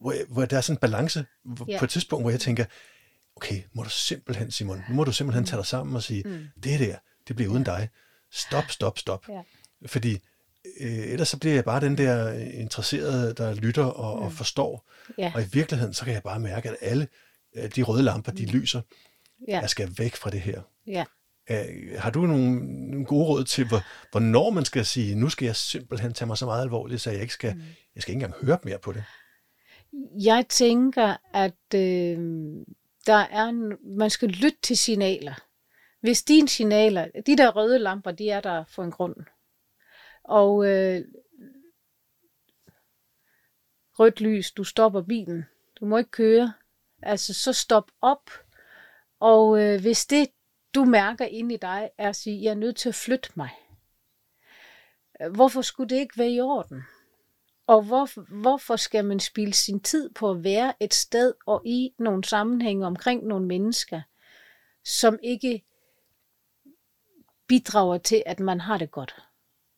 Hvor, hvor der er sådan en balance Ja. på et tidspunkt, hvor jeg tænker, okay, må du simpelthen, Simon, nu må du simpelthen tage dig sammen og sige, mm. det der, det bliver uden dig. Stop, stop, stop. Ja. Fordi øh, ellers så bliver jeg bare den der interesserede, der lytter og, mm. og forstår. Ja. Og i virkeligheden, så kan jeg bare mærke, at alle øh, de røde lamper, de lyser. Ja. Jeg skal væk fra det her. Ja. Øh, Har du nogle, nogle gode råd til, hvor, hvornår man skal sige, nu skal jeg simpelthen tage mig så meget alvorligt, så jeg ikke skal, mm. jeg skal ikke engang høre mere på det? Jeg tænker, at øh, der er, en- man skal lytte til signaler. Hvis dine signaler, de der røde lamper, de er der for en grund. Og øh, rødt lys, du stopper bilen. Du må ikke køre. Altså, så stop op. Og øh, hvis det, du mærker inde i dig, er at sige, jeg er nødt til at flytte mig. Hvorfor skulle det ikke være i orden? Og hvor, hvorfor skal man spille sin tid på at være et sted og i nogle sammenhænge omkring nogle mennesker, som ikke bidrager til, at man har det godt?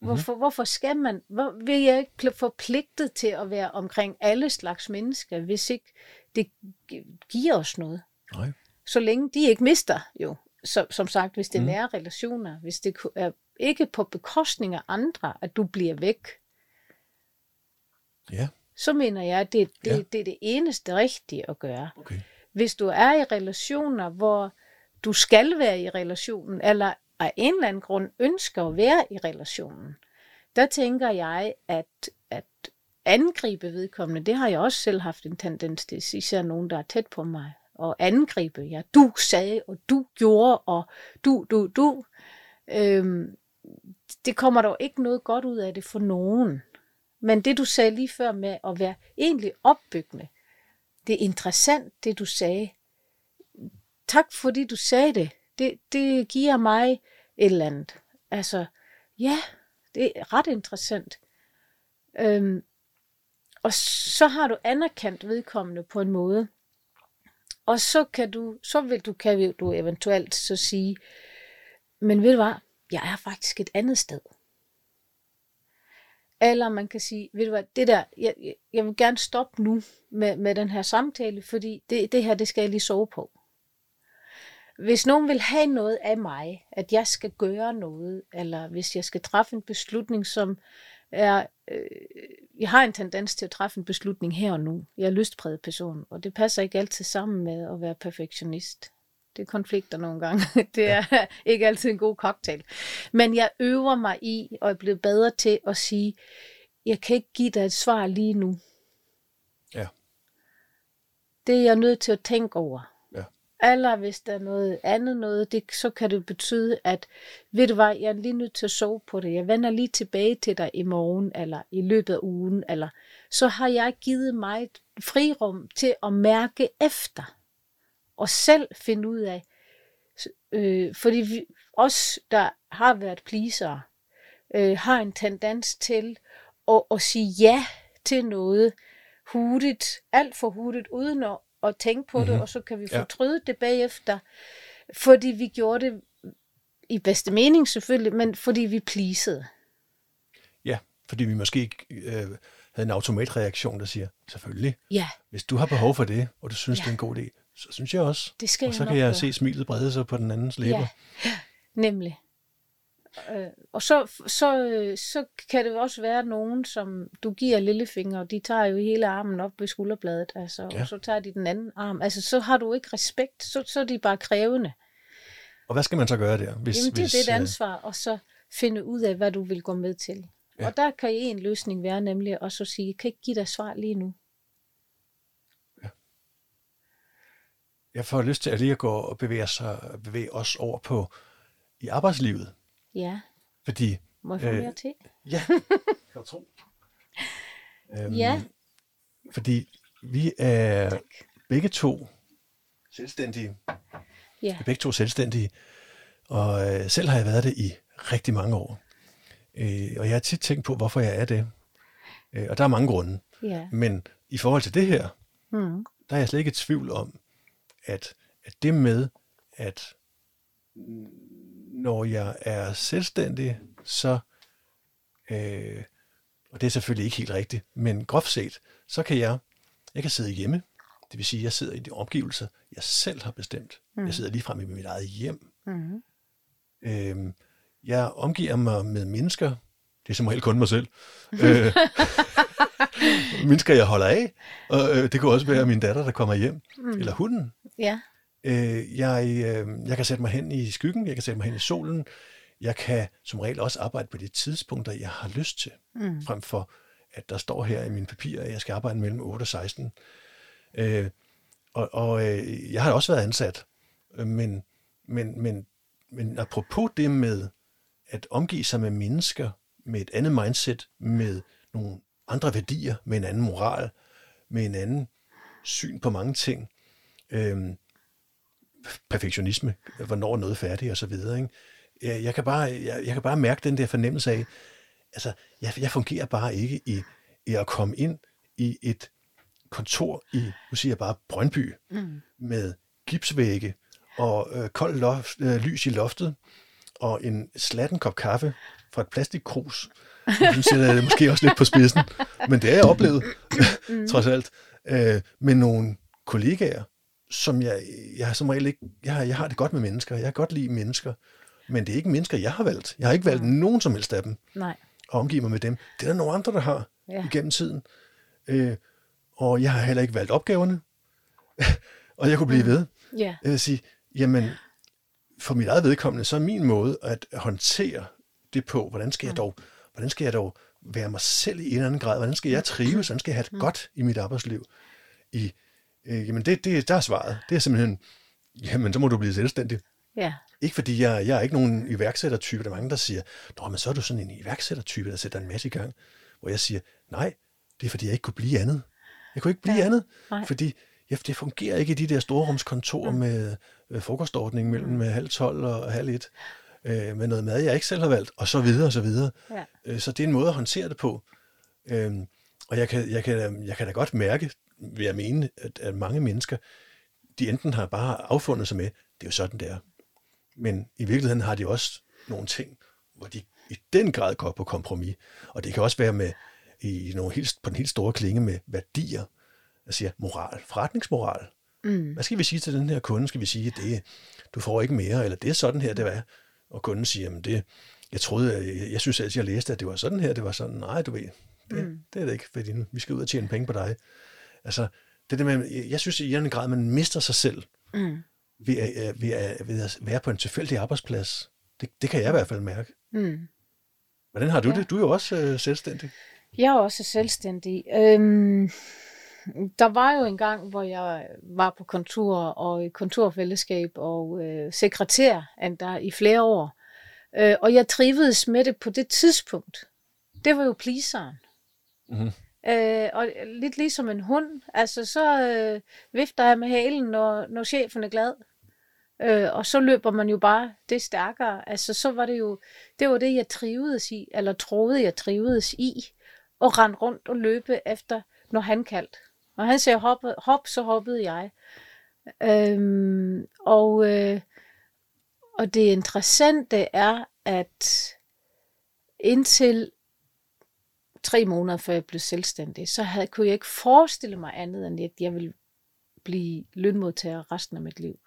Hvorfor, hvorfor skal man, hvor, vil jeg ikke pl- forpligtet til at være omkring alle slags mennesker, hvis ikke det gi- giver os noget? Nej. Så længe de ikke mister jo, så, som sagt, hvis det er Mm. nære relationer, hvis det er ikke på bekostning af andre, at du bliver væk, Ja, så mener jeg, at det, det, ja. det er det eneste rigtige at gøre. okay. Hvis du er i relationer, hvor du skal være i relationen, eller af en eller anden grund ønsker at være i relationen, der tænker jeg, at, at angribe vedkommende, det har jeg også selv haft en tendens til, især nogen, der er tæt på mig, og angribe, ja, du sagde, og du gjorde, og du, du, du. Øhm, det kommer dog ikke noget godt ud af det for nogen. Men det, du sagde lige før med at være egentlig opbyggende, det er interessant, det du sagde. Tak fordi du sagde det. Det, det giver mig et eller andet. Altså, ja, det er ret interessant. Øhm, og så har du anerkendt vedkommende på en måde. Og så kan du, så vil du, kan du eventuelt så sige, men ved du hvad, jeg er faktisk et andet sted. Eller man kan sige, ved du hvad, det der, jeg, jeg- vil gerne stoppe nu med, med den her samtale, fordi det, det her, det skal jeg lige sove på. Hvis nogen vil have noget af mig, at jeg skal gøre noget, eller hvis jeg skal træffe en beslutning, som er... Øh, jeg har en tendens til at træffe en beslutning her og nu. Jeg er lystpræget person, og det passer ikke altid sammen med at være perfektionist. Det er konflikter nogle gange. Det er ja. ikke altid en god cocktail. Men jeg øver mig i, og er blevet bedre til at sige, jeg kan ikke give dig et svar lige nu. Ja. Det er jeg nødt til at tænke over. Eller hvis der er noget andet noget, det, så kan det betyde, at ved du hvad, jeg er lige nødt til at sove på det. Jeg vender lige tilbage til dig i morgen, eller i løbet af ugen, eller så har jeg givet mig et frirum til at mærke efter, og selv finde ud af, øh, fordi vi, os, der har været pleasere, øh, har en tendens til at, at sige ja til noget hurtigt, alt for hurtigt, uden at, at tænke på mm-hmm. det, og så kan vi Ja. fortryde det bagefter, fordi vi gjorde det i bedste mening selvfølgelig, men fordi vi pleasede. Ja, fordi vi måske ikke øh, havde en automatreaktion, der siger, selvfølgelig, Ja, hvis du har behov for det, og du synes, Ja. det er en god idé, så synes jeg også. det skal Og så kan jeg gøre. se smilet brede sig på den andens læber. Ja, nemlig. Øh, og så, så, så kan det også være nogen, som du giver lillefinger, og de tager jo hele armen op ved skulderbladet, altså, Ja. ja. og så tager de den anden arm. Altså, så har du ikke respekt, så, så er de bare krævende. Og hvad skal man så gøre der? Hvis, Jamen, det er hvis, dit øh, ansvar, og så finde ud af, hvad du vil gå med til. Ja. Ja. Og der kan en løsning være nemlig at så sige, jeg kan ikke give dig svar lige nu. Jeg får lyst til at lige at gå og bevæge, sig, bevæge os over på i arbejdslivet. Ja, Fordi, må jeg få Øh, mere til? ja, kan du tro. Øhm, Ja. Fordi vi er begge to selvstændige. Ja, Vi er begge to selvstændige. Og øh, selv har jeg været det i rigtig mange år. Øh, og jeg har tit tænkt på, hvorfor jeg er det. Øh, og der er mange grunde. ja. Men i forhold til det her, Mm. der er jeg slet ikke i tvivl om, at, at det med, at når jeg er selvstændig, så, øh, og det er selvfølgelig ikke helt rigtigt, men groft set, så kan jeg, jeg kan sidde hjemme, det vil sige, at jeg sidder i de omgivelser, jeg selv har bestemt. Mm. Jeg sidder lige frem i mit eget hjem. Mm. Øh, jeg omgiver mig med mennesker, det er som regel kun mig selv, øh, mennesker, jeg holder af, og øh, det kunne også være min datter, der kommer hjem, mm. eller hunden. Ja. Øh, jeg, øh, jeg kan sætte mig hen i skyggen, jeg kan sætte mig hen i solen, jeg kan som regel også arbejde på de tidspunkter, jeg har lyst til, mm. frem for at der står her i mine papirer, at jeg skal arbejde mellem 8 og 16. Øh, og og øh, jeg har også været ansat, men, men, men, men apropos det med at omgive sig med mennesker med et andet mindset, med nogle andre værdier, med en anden moral, med en anden syn på mange ting, øh, perfektionisme, hvornår noget er færdigt og så videre. Ikke? Jeg, jeg, kan bare, jeg, jeg kan bare mærke den der fornemmelse af, altså, jeg, jeg fungerer bare ikke i, i at komme ind i et kontor i, nu siger jeg bare Brøndby, mm. med gipsvægge og øh, kold loft, øh, lys i loftet, og en slatten kop kaffe fra et plastikkrus. Nu sætter jeg det måske også lidt på spidsen, men det er jeg oplevet, mm. trods alt, øh, med nogle kollegaer, som jeg, jeg har som regel ikke, jeg har, jeg har det godt med mennesker, jeg har godt lide mennesker, men det er ikke mennesker, jeg har valgt. Jeg har ikke valgt mm. nogen som helst af dem. Nej. Og omgive mig med dem. Det er der nogle andre, der har ja. igennem tiden. Øh, og jeg har heller ikke valgt opgaverne. og jeg kunne blive mm. ved. Ja. Jeg vil sige, jamen, for mit eget vedkommende, så er min måde at håndtere det på, hvordan skal jeg mm. dog, hvordan skal jeg dog være mig selv i en eller anden grad, hvordan skal jeg trives, hvordan skal jeg have det mm. godt i mit arbejdsliv, i Øh, jamen, det, det, der er svaret. Det er simpelthen, jamen, så må du blive selvstændig. Ja. Ikke fordi jeg, jeg er ikke nogen iværksættertype. Der er mange, der siger, Nå, men så er du sådan en iværksættertype, der sætter en masse i gang. Hvor jeg siger, nej, det er fordi, jeg ikke kunne blive andet. Jeg kunne ikke blive ja. andet, nej. fordi jeg, det fungerer ikke i de der storrumskontorer mm. med øh, frokostordning mellem mm. halv tolv og halv et, øh, med noget mad, jeg ikke selv har valgt, og så videre og så videre. Ja. Øh, så det er en måde at håndtere det på. Øh, og jeg kan, jeg, kan, jeg kan da godt mærke, vil jeg mene, at, at mange mennesker, de enten har bare affundet sig med, det er jo sådan, det er. Men i virkeligheden har de også nogle ting, hvor de i den grad går på kompromis. Og det kan også være med i nogle helt, på den helt store klinge med værdier. Jeg siger moral, forretningsmoral. Mm. Hvad skal vi sige til den her kunde? Skal vi sige, at det, du får ikke mere, eller det er sådan her, det var. Og kunden siger, at det, jeg troede, jeg, jeg synes altid, jeg læste, at det var sådan her, det var sådan. Nej, du ved, det, mm. det er det ikke, fordi vi skal ud og tjene penge på dig. Altså, det der med, jeg synes i en grad, man mister sig selv mm. ved, at, ved, at, ved at være på en tilfældig arbejdsplads. Det, det kan jeg i hvert fald mærke. Mm. Hvordan har du ja. det? Du er jo også øh, selvstændig. Jeg er også selvstændig. Øhm, der var jo en gang, hvor jeg var på kontor og i kontorfællesskab og øh, sekretær der i flere år. Øh, og jeg trivedes med det på det tidspunkt. Det var jo pleaseren. Mm-hmm. Øh, og lidt ligesom en hund. Altså, så øh, vifter jeg med halen, når, når chefen er glad. Øh, og så løber man jo bare det stærkere. Altså, så var det jo, det var det, jeg trivedes i, eller troede, jeg trivedes i, og rende rundt og løbe efter, når han kaldte. Når han sagde hop, hop så hoppede jeg. Øhm, og, øh, og det interessante er, at indtil tre måneder før jeg blev selvstændig, så havde, kunne jeg ikke forestille mig andet, end at jeg ville blive lønmodtager resten af mit liv.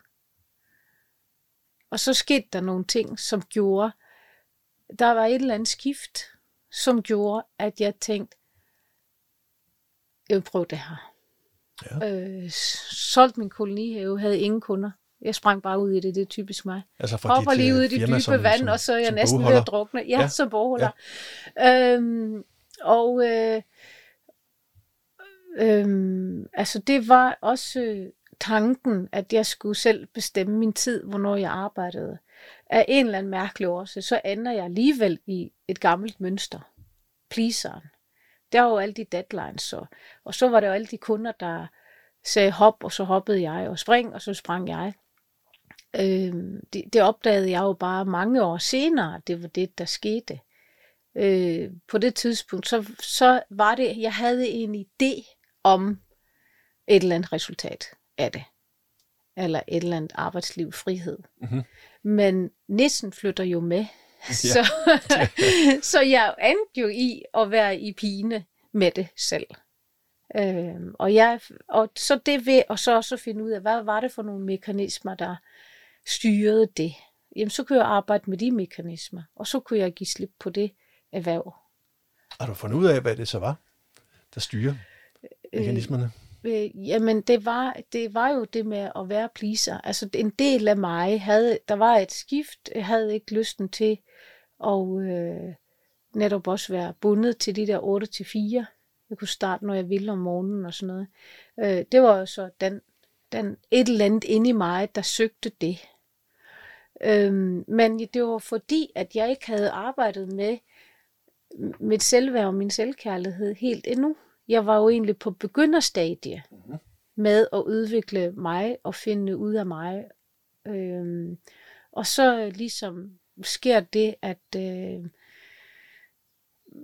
Og så skete der nogle ting, som gjorde, der var et eller andet skift, som gjorde, at jeg tænkte, jeg vil prøve det her. Ja. Øh, solgte min kolonihave, havde ingen kunder. Jeg sprang bare ud i det, det er typisk mig. Altså fra Hopper lige ud i øh, det dybe som, vand, som, og så er jeg næsten bogholder. ved at drukne. Ja, ja. som bogholder. Ja. Øhm, og øh, øh, altså det var også øh, tanken, at jeg skulle selv bestemme min tid, hvornår jeg arbejdede. Af en eller anden mærkelig årsag, så ender jeg alligevel i et gammelt mønster. Pleaseren. Der var jo alle de deadlines, og, og så var det jo alle de kunder, der sagde hop, og så hoppede jeg, og spring, og så sprang jeg. Øh, det, det opdagede jeg jo bare mange år senere, det var det, der skete øh, på det tidspunkt, så, så var det, jeg havde en idé om, et eller andet resultat af det. Eller et eller andet arbejdsliv, frihed. Mhm. Men nissen flytter jo med. Ja. Så, så jeg endte jo i at være i pine med det selv. Øhm, og, jeg, og så det ved, og så også finde ud af, hvad var det for nogle mekanismer, der styrede det. Jamen, så kunne jeg arbejde med de mekanismer, og så kunne jeg give slip på det erhverv. Har du fundet ud af, hvad det så var, der styrer mekanismerne? Øh, jamen, det var, det var jo det med at være pleaser. Altså, en del af mig havde, der var et skift, jeg havde ikke lysten til at øh, netop også være bundet til de der 8-4. Jeg kunne starte, når jeg ville om morgenen og sådan noget. Øh, det var jo så den, den, et eller andet inde i mig, der søgte det. Øhm, men det var fordi, at jeg ikke havde arbejdet med mit selvværd og min selvkærlighed helt endnu. Jeg var jo egentlig på begynderstadie Mhm. med at udvikle mig og finde ud af mig. Øhm, og så ligesom sker det, at øh,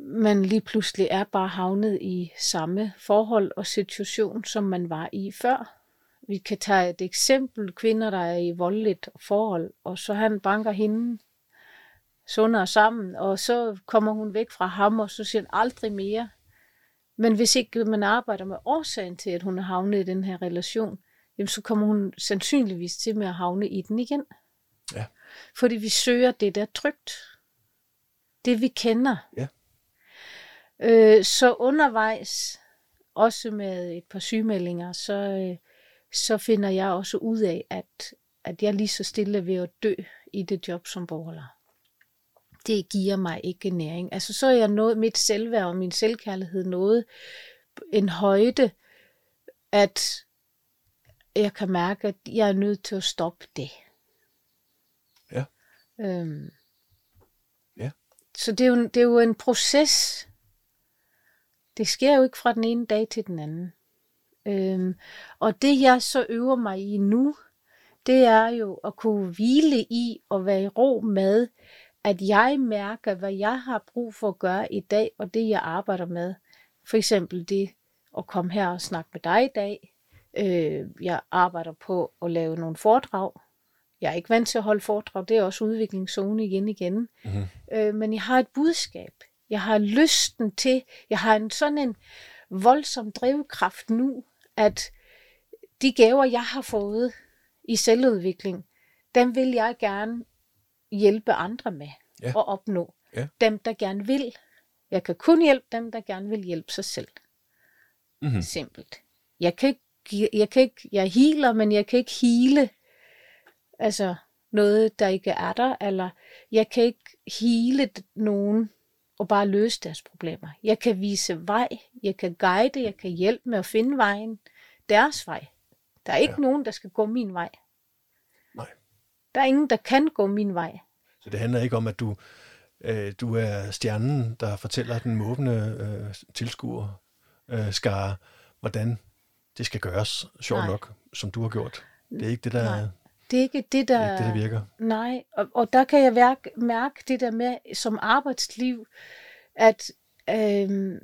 man lige pludselig er bare havnet i samme forhold og situation, som man var i før. Vi kan tage et eksempel, kvinder, der er i voldeligt forhold, og så han banker hende sundere sammen, og så kommer hun væk fra ham, og så siger han aldrig mere. Men hvis ikke man arbejder med årsagen til, at hun er havnet i den her relation, jamen så kommer hun sandsynligvis til med at havne i den igen. Ja. Fordi vi søger det, der er trygt. Det, vi kender. Ja. Øh, så undervejs, også med et par sygemeldinger, så, øh, så finder jeg også ud af, at, at jeg lige så stille er ved at dø i det job som borgerler. Det giver mig ikke næring. Altså så er jeg nået, mit selvværd og min selvkærlighed nået en højde, at jeg kan mærke, at jeg er nødt til at stoppe det. Ja. Øhm. Ja. Så det er, jo, det er jo en proces. Det sker jo ikke fra den ene dag til den anden. Øhm. Og det jeg så øver mig i nu, det er jo at kunne hvile i og være i ro med, at jeg mærker, hvad jeg har brug for at gøre i dag, og det jeg arbejder med. For eksempel det at komme her og snakke med dig i dag. Øh, jeg arbejder på at lave nogle foredrag. Jeg er ikke vant til at holde foredrag, det er også udviklingszone igen igen. Mhm. Øh, men jeg har et budskab. Jeg har lysten til, jeg har en sådan en voldsom drivkraft nu, at de gaver, jeg har fået i selvudvikling, dem vil jeg gerne hjælpe andre med Ja. at opnå. Ja. Dem, der gerne vil. Jeg kan kun hjælpe dem, der gerne vil hjælpe sig selv. Mhm. Simpelt. Jeg kan ikke, jeg kan ikke, jeg healer, men jeg kan ikke hele, altså noget, der ikke er der, eller jeg kan ikke hele nogen og bare løse deres problemer. Jeg kan vise vej, jeg kan guide, jeg kan hjælpe med at finde vejen, deres vej. Der er ikke ja. nogen, der skal gå min vej. Der er ingen, der kan gå min vej. Så det handler ikke om, at du, øh, du er stjernen, der fortæller den måbende øh, tilskuer øh, skare, hvordan det skal gøres, sjovt Nej. nok, som du har gjort. Det er ikke det, der, Nej. Det er ikke det, det, der... er ikke det, der virker. Nej, og, og der kan jeg mærke, mærke det der med som arbejdsliv, at øhm,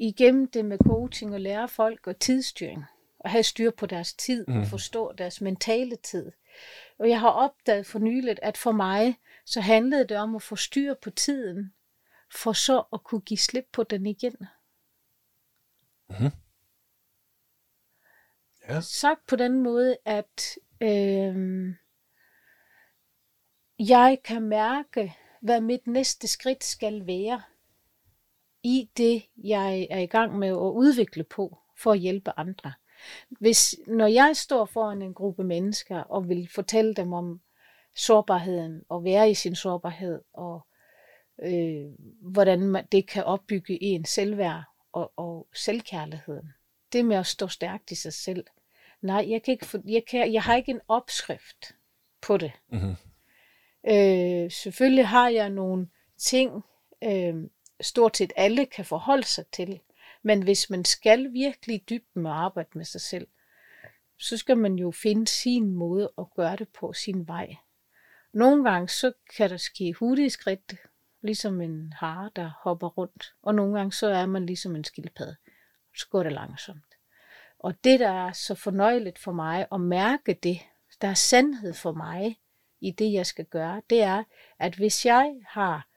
igennem det med coaching og lære folk og tidsstyring, og have styr på deres tid Mhm. og forstå deres mentale tid. Og jeg har opdaget for nyligt, at for mig, så handlede det om at få styr på tiden, for så at kunne give slip på den igen. Ja. Sagt på den måde, at øhm, jeg kan mærke, hvad mit næste skridt skal være i det, jeg er i gang med at udvikle på for at hjælpe andre. Hvis, når jeg står foran en gruppe mennesker og vil fortælle dem om sårbarheden og være i sin sårbarhed og øh, hvordan man, det kan opbygge en selvværd og, og selvkærligheden. Det med at stå stærkt i sig selv. Nej, jeg, kan ikke, jeg, kan, jeg har ikke en opskrift på det. Mm-hmm. Øh, selvfølgelig har jeg nogle ting, øh, stort set alle kan forholde sig til. Men hvis man skal virkelig i dybden med at arbejde med sig selv, så skal man jo finde sin måde at gøre det på sin vej. Nogle gange så kan der ske hurtige skridt, ligesom en hare, der hopper rundt. Og nogle gange så er man ligesom en skildpadde. Så går det langsomt. Og det, der er så fornøjeligt for mig at mærke det, der er sandhed for mig i det, jeg skal gøre, det er, at hvis jeg har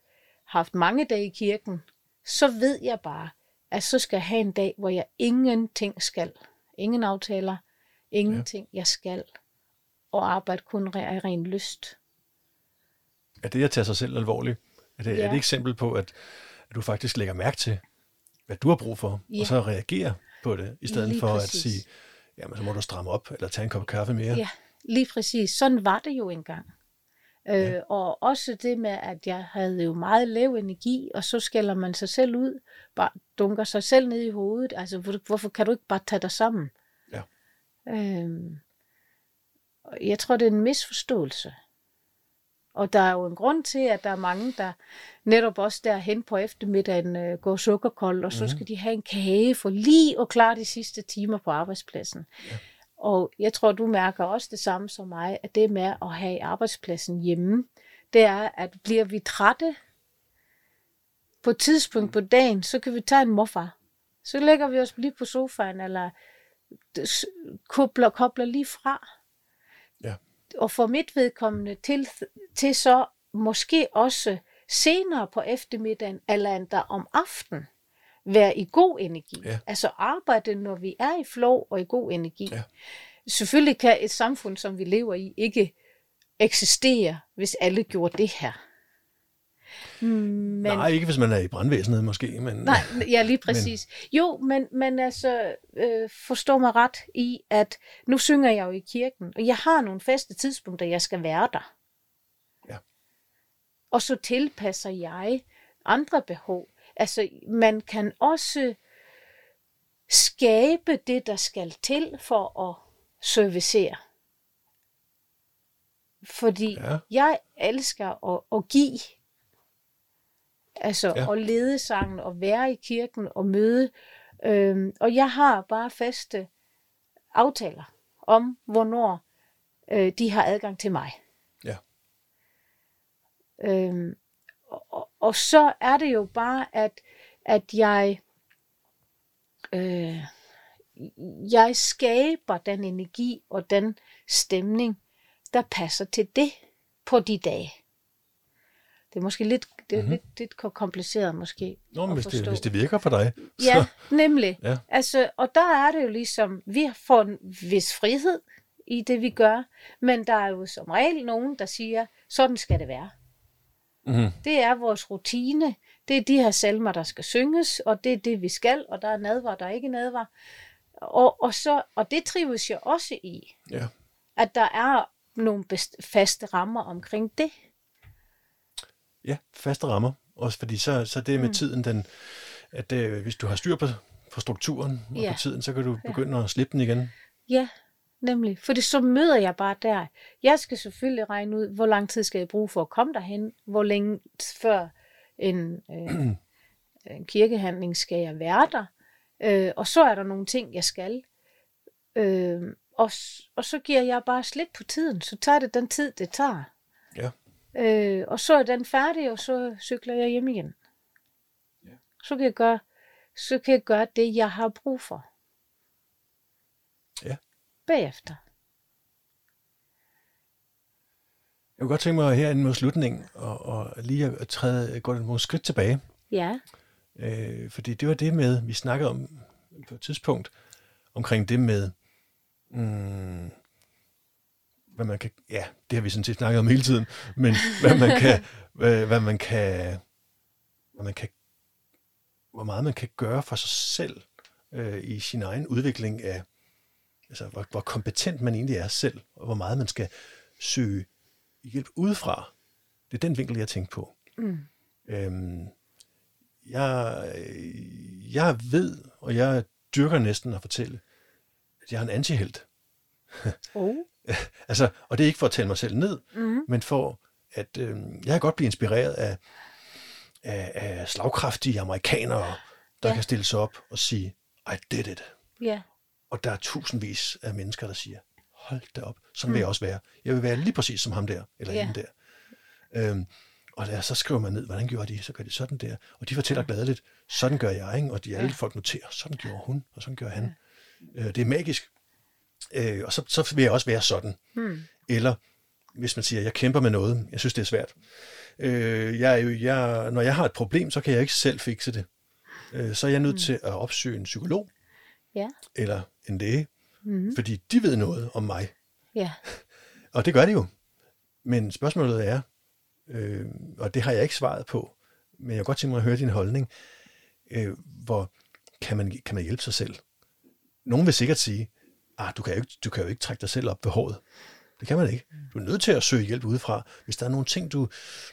haft mange dage i kirken, så ved jeg bare, at så skal jeg have en dag, hvor jeg ingenting skal. Ingen aftaler, ingenting ja. jeg skal. Og arbejde kun af ren lyst. Er det at tage sig selv alvorligt? Er det, ja. er det et eksempel på, at, at du faktisk lægger mærke til, hvad du har brug for, ja. og så reagerer på det, i stedet lige for præcis. at sige, jamen så må du stramme op, eller tage en kop kaffe mere? Ja, lige præcis. Sådan var det jo engang. Ja. Øh, og også det med, at jeg havde jo meget lav energi, og så skælder man sig selv ud, bare dunker sig selv ned i hovedet. Altså, hvor, hvorfor kan du ikke bare tage dig sammen? Ja. Øhm, jeg tror, det er en misforståelse. Og der er jo en grund til, at der er mange, der netop også derhen på eftermiddagen øh, går sukkerkold, og så mm. skal de have en kage for lige at klare de sidste timer på arbejdspladsen. Ja. Og jeg tror, du mærker også det samme som mig, at det med at have arbejdspladsen hjemme, det er, at bliver vi trætte på et tidspunkt på dagen, så kan vi tage en morfar. Så lægger vi os lige på sofaen, eller kobler, kobler lige fra. Ja. Og for mit vedkommende til, til så måske også senere på eftermiddagen, eller endda om aftenen, være i god energi. Ja. Altså arbejde, når vi er i flow og i god energi. Ja. Selvfølgelig kan et samfund, som vi lever i, ikke eksistere, hvis alle gjorde det her. Men, Nej, ikke hvis man er i brandvæsenet måske. Men, nej, ja, lige præcis. Men, jo, men, men altså, øh, forstå mig ret i, at nu synger jeg jo i kirken, og jeg har nogle faste tidspunkter, jeg skal være der. Ja. Og så tilpasser jeg andre behov. Altså, man kan også skabe det, der skal til for at servicere. Fordi ja. jeg elsker at, at give. Altså ja. at lede sangen og være i kirken og møde. Øhm, og jeg har bare faste aftaler om, hvornår øh, de har adgang til mig. Ja. Øhm, og, og så er det jo bare, at, at jeg, øh, jeg skaber den energi og den stemning, der passer til det på de dage. Det er måske lidt, det er mm-hmm. lidt, lidt kompliceret måske Nå, men hvis det, hvis det virker for dig. Så. Ja, nemlig. Ja. Altså, og der er det jo ligesom, vi får en vis frihed i det, vi gør, men der er jo som regel nogen, der siger, sådan skal det være. Mm. Det er vores rutine. Det er de her salmer, der skal synges, og det er det, vi skal, og der er nadvar, der er ikke nadvar. Og, og, så, og det trives jeg også i. Ja. At der er nogle faste rammer omkring det. Ja, faste rammer. Også fordi så, så det med mm. tiden, den, at øh, hvis du har styr på, på strukturen og ja. på tiden, så kan du begynde ja. at slippe den igen. Ja, Nemlig, for det så møder jeg bare der. Jeg skal selvfølgelig regne ud, hvor lang tid skal jeg bruge for at komme derhen, hvor længe før en, øh, en kirkehandling skal jeg være der, øh, og så er der nogle ting, jeg skal. Øh, og, og så giver jeg bare slip på tiden, så tager det den tid, det tager. Ja. Øh, og så er den færdig, og så cykler jeg hjem igen. Ja. Så, kan jeg gøre, så kan jeg gøre det, jeg har brug for. Bagefter. Jeg kunne godt tænke mig herinde mod slutningen og, og lige at træde, gå nogle skridt tilbage. Ja. Øh, fordi det var det med, vi snakkede om på et tidspunkt, omkring det med, mm, hvad man kan, ja, det har vi sådan set snakket om hele tiden, men hvad man kan, hvad, hvad man kan, hvad man kan, hvor meget man kan gøre for sig selv øh, i sin egen udvikling af altså, hvor, hvor kompetent man egentlig er selv, og hvor meget man skal søge hjælp udefra. Det er den vinkel, jeg tænkte på. Mm. Øhm, jeg, jeg ved, og jeg dyrker næsten at fortælle, at jeg er en antihelt. Oh. altså, og det er ikke for at tale mig selv ned, mm. men for at øh, jeg kan godt blive inspireret af, af, af slagkraftige amerikanere, der ja. kan stille sig op og sige, I did it. Ja. Og der er tusindvis af mennesker, der siger, hold da op, sådan vil jeg mm. også være. Jeg vil være lige præcis som ham der, eller yeah. hende der. Øhm, og der, så skriver man ned, hvordan gjorde de, så gør de sådan der. Og de fortæller gladeligt, sådan gør jeg, ikke? og de alle folk noterer, sådan gjorde hun, og sådan gør han. Øh, det er magisk. Øh, og så, så vil jeg også være sådan. Hmm. Eller hvis man siger, jeg kæmper med noget, jeg synes, det er svært. Øh, jeg er jo, jeg, når jeg har et problem, så kan jeg ikke selv fikse det. Øh, så er jeg nødt mm. til at opsøge en psykolog Ja. eller en læge, Mm. fordi de ved noget om mig. Ja. Og det gør de jo. Men spørgsmålet er, øh, og det har jeg ikke svaret på, men jeg kan godt tænke mig at høre din holdning, øh, hvor kan man, kan man hjælpe sig selv? Nogen vil sikkert sige, ah, du, kan jo ikke, du kan jo ikke trække dig selv op ved håret. Det kan man ikke. Du er nødt til at søge hjælp udefra. Hvis der er nogle ting, du,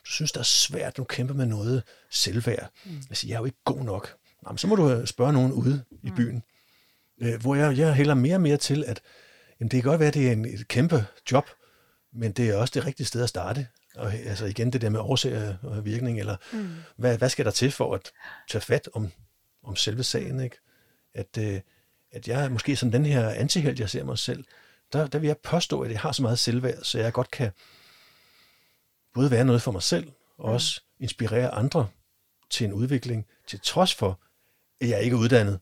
du synes, der er svært, du kæmper med noget selvværd. Mm. Altså, jeg er jo ikke god nok. Jamen, så må du spørge nogen ude i byen. Øh, hvor jeg, jeg hælder mere og mere til, at jamen, det kan godt være, at det er en, et kæmpe job, men det er også det rigtige sted at starte. Og altså igen det der med årsag og virkning, eller mm. hvad, hvad skal der til for at tage fat om, om selve sagen, ikke? At, øh, at jeg måske som den her antihelt, jeg ser mig selv, der, der vil jeg påstå, at jeg har så meget selvværd, så jeg godt kan både være noget for mig selv, og også inspirere andre til en udvikling, til trods for, at jeg ikke er uddannet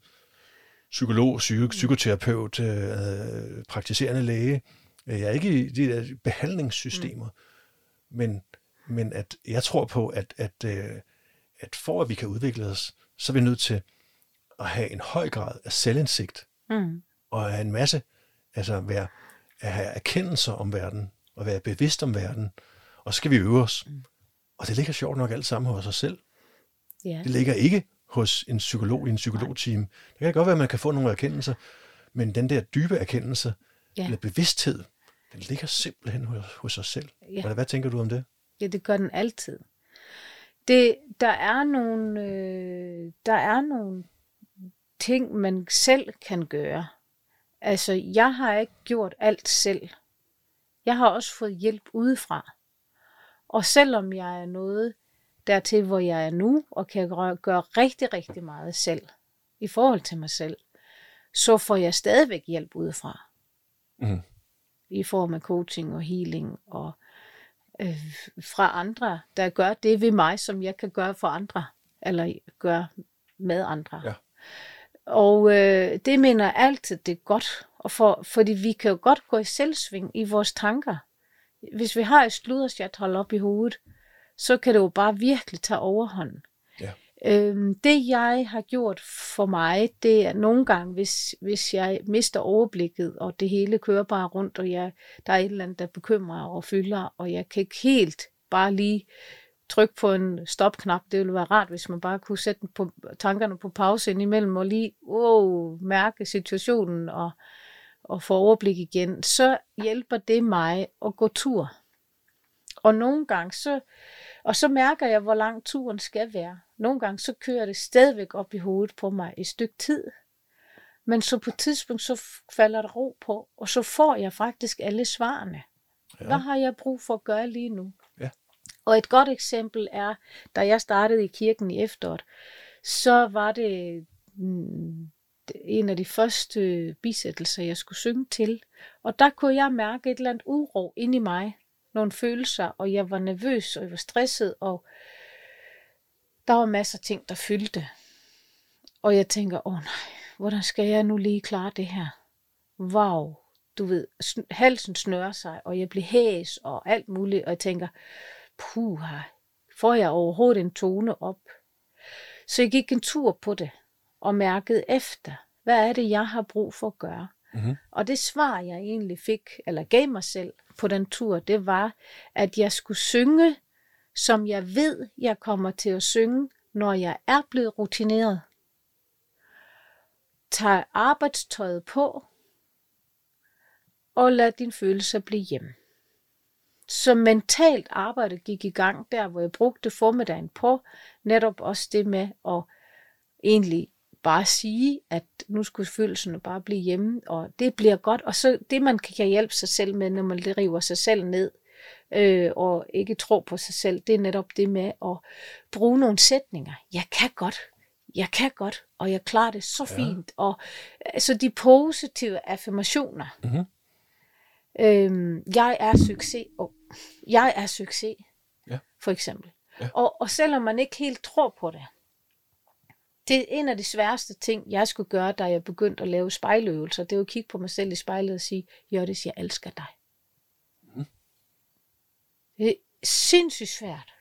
psykolog, psyko, psykoterapeut, øh, praktiserende læge. Jeg er ikke i de der behandlingssystemer, mm. men, men at jeg tror på, at, at, øh, at for at vi kan udvikle os, så er vi nødt til at have en høj grad af selvindsigt, Mm. og have en masse, altså være, at have erkendelser om verden, og være bevidst om verden, og så skal vi øve os. Mm. Og det ligger sjovt nok alt sammen hos os selv. Ja. Det ligger ikke hos en psykolog i en psykologteam. Det kan godt være, at man kan få nogle erkendelser, men den der dybe erkendelse, Ja. eller bevidsthed, den ligger simpelthen hos, hos os selv. Ja. Hvad, hvad tænker du om det? Ja, det gør den altid. Det, der er nogle, øh, der er nogle ting, man selv kan gøre. Altså, jeg har ikke gjort alt selv. Jeg har også fået hjælp udefra. Og selvom jeg er nået dertil, hvor jeg er nu, og kan gøre, rigtig, rigtig meget selv, i forhold til mig selv, så får jeg stadigvæk hjælp udefra. Mhm. I form af coaching og healing og øh, fra andre, der gør det ved mig, som jeg kan gøre for andre, eller gøre med andre. Ja. Og øh, det mener jeg altid, det er godt, og for, fordi vi kan jo godt gå i selvsving i vores tanker. Hvis vi har et sludersjat holdt op i hovedet, så kan det jo bare virkelig tage overhånd. Ja. Øhm, det jeg har gjort for mig, det er nogle gange, hvis, hvis jeg mister overblikket, og det hele kører bare rundt, og jeg, der er et eller andet, der bekymrer og fylder, og jeg kan ikke helt bare lige trykke på en stopknap. Det ville være rart, hvis man bare kunne sætte på, tankerne på pause indimellem, og lige wow, mærke situationen og, og få overblik igen. Så hjælper det mig at gå tur. Og nogle gange så, og så mærker jeg, hvor lang turen skal være. Nogle gange så kører det stadigvæk op i hovedet på mig et stykke tid. Men så på et tidspunkt, så falder der ro på, og så får jeg faktisk alle svarene. Ja. Hvad har jeg brug for at gøre lige nu? Ja. Og et godt eksempel er, da jeg startede i kirken i efteråret, så var det mm, en af de første bisættelser, jeg skulle synge til. Og der kunne jeg mærke et eller andet uro ind i mig, nogle følelser, og jeg var nervøs, og jeg var stresset, og der var masser af ting, der fyldte. Og jeg tænker, åh nej, hvordan skal jeg nu lige klare det her? Wow, du ved, halsen snører sig, og jeg bliver hæs og alt muligt, og jeg tænker, puha, får jeg overhovedet en tone op? Så jeg gik en tur på det, og mærkede efter, hvad er det, jeg har brug for at gøre? Mhm. Og det svar, jeg egentlig fik, eller gav mig selv på den tur, det var, at jeg skulle synge, som jeg ved, jeg kommer til at synge, når jeg er blevet rutineret. Tag arbejdstøjet på, og lad din følelser blive hjemme. Så mentalt arbejde gik i gang der, hvor jeg brugte formiddagen på netop også det med at egentlig bare sige, at nu skulle følelserne bare blive hjemme, og det bliver godt. Og så det, man kan hjælpe sig selv med, når man river sig selv ned, øh, og ikke tror på sig selv, det er netop det med at bruge nogle sætninger. Jeg kan godt, jeg kan godt, og jeg klarer det så Ja. fint. Og altså de positive affirmationer. Mhm. Øhm, jeg er succes. Og jeg er succes, Ja. for eksempel. Ja. Og, og selvom man ikke helt tror på det, det er en af de sværeste ting, jeg skulle gøre, da jeg begyndte at lave spejløvelser. Det var at kigge på mig selv i spejlet og sige, Jørgens, jeg elsker dig. Mm. Det er sindssygt svært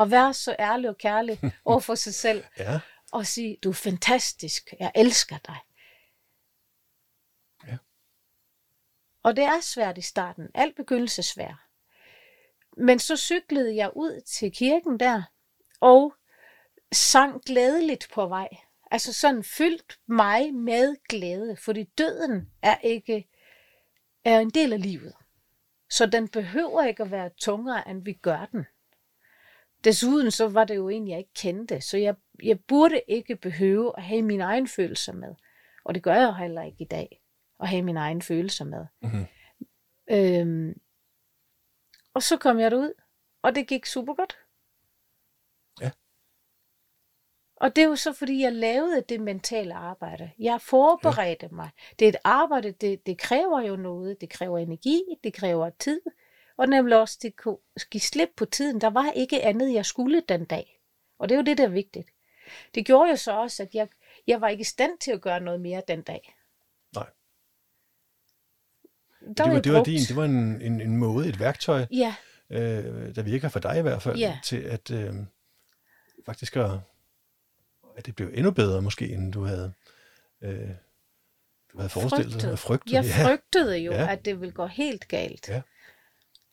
at være så ærlig og kærlig over for sig selv. Ja. Og sige, du er fantastisk, jeg elsker dig. Ja. Og det er svært i starten. Alt begyndelse er svært. Men så cyklede jeg ud til kirken der, og sang glædeligt på vej. Altså sådan fyldt mig med glæde, fordi døden er ikke er en del af livet. Så den behøver ikke at være tungere, end vi gør den. Desuden så var det jo en, jeg ikke kendte, så jeg, jeg burde ikke behøve at have mine egne følelser med. Og det gør jeg heller ikke i dag, at have mine egne følelser med. Mm-hmm. Øhm, og så kom jeg derud, og det gik super godt. Ja. Og det er jo så, fordi jeg lavede det mentale arbejde. Jeg forberedte ja. mig. Det er et arbejde, det, det kræver jo noget. Det kræver energi, det kræver tid. Og nemlig også, det kunne give slip på tiden. Der var ikke andet, jeg skulle den dag. Og det er jo det, der er vigtigt. Det gjorde jo så også, at jeg, jeg var ikke i stand til at gøre noget mere den dag. Nej. Der det, var, det var din, det var en, en, en måde, et værktøj, Ja, øh, der virker for dig i hvert fald, Ja. til at øh, faktisk at, at det blev endnu bedre måske, end du havde, øh, du havde forestillet dig. Frygtet. Jeg ja. frygtede jo, Ja. at det ville gå helt galt. Ja.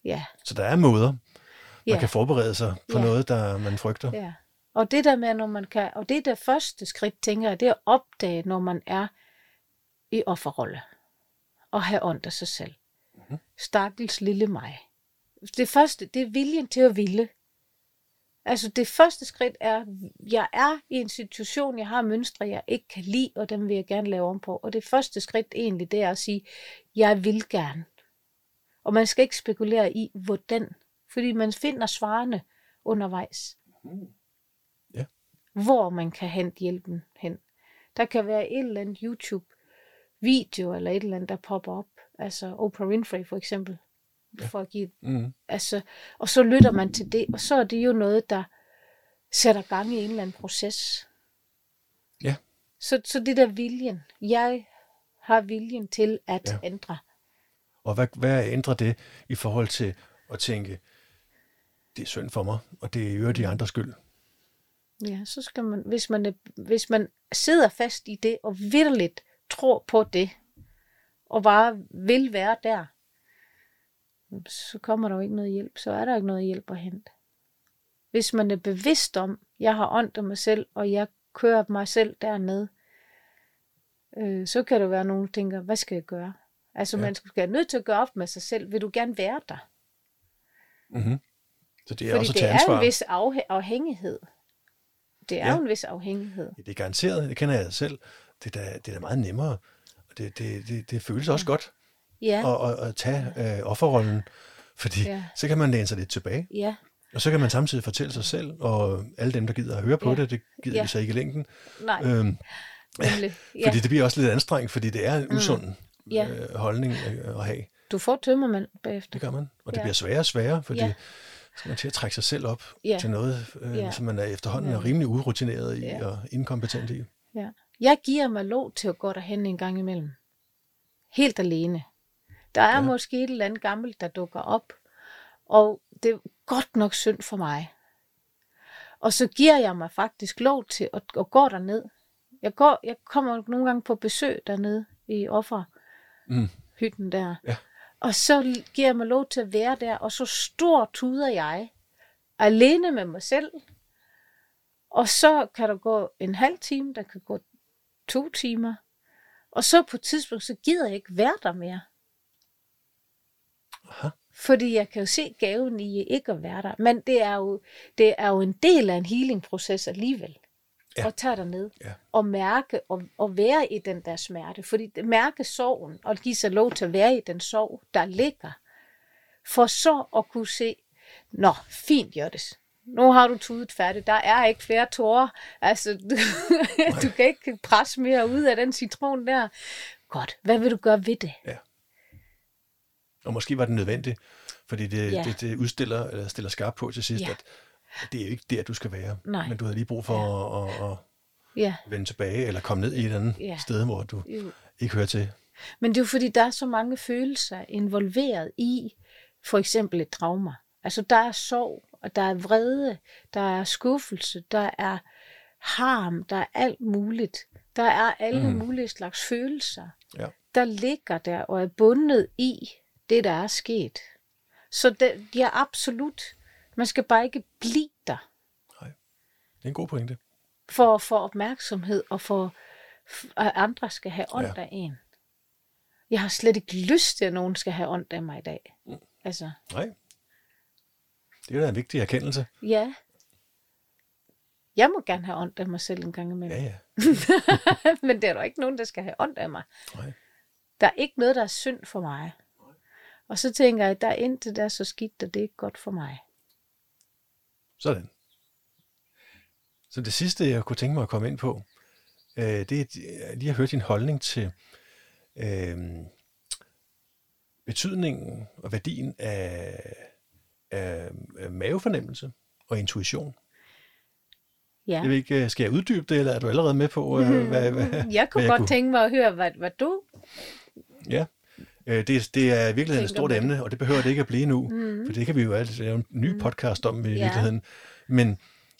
Ja, Så der er måder, man ja. kan forberede sig på Ja. noget, der man frygter. Ja. Og det der med, når man kan, og det er det første skridt, tænker jeg, det er at opdage, når man er i offerrolle. Og have ondt af sig selv. Mhm. Stakkels lille mig. Det første, det er viljen til at ville. Altså det første skridt er, jeg er i en situation, jeg har mønstre, jeg ikke kan lide, og dem vil jeg gerne lave om på. Og det første skridt egentlig, det er at sige, jeg vil gerne. Og man skal ikke spekulere i, hvordan. Fordi man finder svarene undervejs Ja. hvor man kan hente hjælpen hen. Der kan være et eller andet YouTube-video eller et eller andet, der popper op. Altså Oprah Winfrey for eksempel. For at give, Mm. altså, og så lytter man til det, og så er det jo noget, der sætter gang i en eller anden proces. Ja. Så, så det der viljen. Jeg har viljen til at Ja. ændre. Og hvad, hvad ændrer det i forhold til at tænke, det er synd for mig, og det er i øvrigt de andres skyld? Ja, så skal man, hvis man, hvis man sidder fast i det, og vidderligt tror på det, og bare vil være der, så kommer der jo ikke noget hjælp. Så er der ikke noget hjælp at hente. Hvis man er bevidst om, jeg har ondt af mig selv, og jeg kører mig selv derned, øh, så kan det være, nogen tænker, hvad skal jeg gøre? Altså, Ja. ja. man skal er nødt til at gøre op med sig selv. Vil du gerne være der? Mm-hmm. Så det er Fordi også det er en vis afhæ- afhængighed. Det er Ja. ja. jo en vis afhængighed. Ja, det er garanteret, det kender jeg selv. Det er da, det er da meget nemmere. Og det, det, det, det føles også godt Ja, at, at, at tage øh, offerrollen, fordi Ja. så kan man læne sig lidt tilbage. ja, Og så kan man samtidig fortælle sig selv, og alle dem, der gider at høre på Ja. det, det gider Ja. vi så ikke i længden. nej, Øhm, nemlig. Ja. fordi det bliver også lidt anstrengt, fordi det er en usund Ja. øh, holdning øh, at have. Du får tømmermand bagefter. Det gør man. Og det Ja. bliver sværere og sværere, fordi Ja. så skal man til at trække sig selv op Ja. til noget, øh, Ja. som man er efterhånden er Ja. rimelig urutineret i Ja. og inkompetent i. Ja. Jeg giver mig lov til at gå derhen en gang imellem. Helt alene. Der er Ja. måske et eller andet gammelt, der dukker op, og det er godt nok synd for mig. Og så giver jeg mig faktisk lov til at, at gå derned. Jeg, går, jeg kommer nogle gange på besøg dernede i offerhytten Mm. der. Ja. Og så giver jeg mig lov til at være der, og så stor tuder jeg, alene med mig selv. Og så kan der gå en halv time, der kan gå to timer. Og så på et tidspunkt, så gider jeg ikke være der mere. Aha. Fordi jeg kan jo se gaven i ikke at være der. Men det er jo, det er jo en del af en healing-proces alligevel. Ja. Ja. At tage ned Ja. og mærke og, og være i den der smerte. Fordi det, mærke sorgen og give sig lov til at være i den sorg, der ligger. For så at kunne se, nå, fint Jørges. Nu har du tudet færdigt. Der er ikke flere tårer. Altså, du, du kan ikke presse mere ud af den citron der. Godt. Hvad vil du gøre ved det? Og måske var det nødvendigt, fordi det, Ja. det, det udstiller, eller stiller skarpt på til sidst, Ja. at det er jo ikke der, du skal være. Nej. Men du havde lige brug for at, at, at, Ja, vende tilbage, eller komme ned i et eller andet Ja. sted, hvor du jo. ikke hører til. Men det er jo fordi, der er så mange følelser involveret i for eksempel et trauma. Altså der er sorg, og der er vrede, der er skuffelse, der er harm, der er alt muligt. Der er alle mm. mulige slags følelser, Ja. der ligger der og er bundet i det, der er sket. Så det, de er absolut, man skal bare ikke blive der Det er en god pointe. for at få opmærksomhed og for at andre skal have ondt Ja. ja. af en. Jeg har slet ikke lyst til, at nogen skal have ondt af mig i dag. Altså, Nej. Det er da en vigtig erkendelse. ja. Jeg må gerne have ondt af mig selv en gang imellem. Ja, ja. Men det er der ikke nogen, der skal have ondt af mig. Nej. Der er ikke noget, der er synd for mig. Og så tænker jeg, at der er intet, der er så skidt, og det er ikke godt for mig. Sådan. Så det sidste, jeg kunne tænke mig at komme ind på, øh, det er lige at høre din holdning til øh, betydningen og værdien af, af, af mavefornemmelse og intuition. Ja. Jeg ved ikke, øh, skal jeg uddybe det, eller er du allerede med på, øh, hvad, hvad, Jeg kunne hvad godt tænke mig at høre, hvad, hvad du... Ja, øh, det, det er virkelig et Tænker stort emne, og det behøver det ikke at blive nu, Mhm. for det kan vi jo altid lave en ny podcast om i Ja. virkeligheden. Men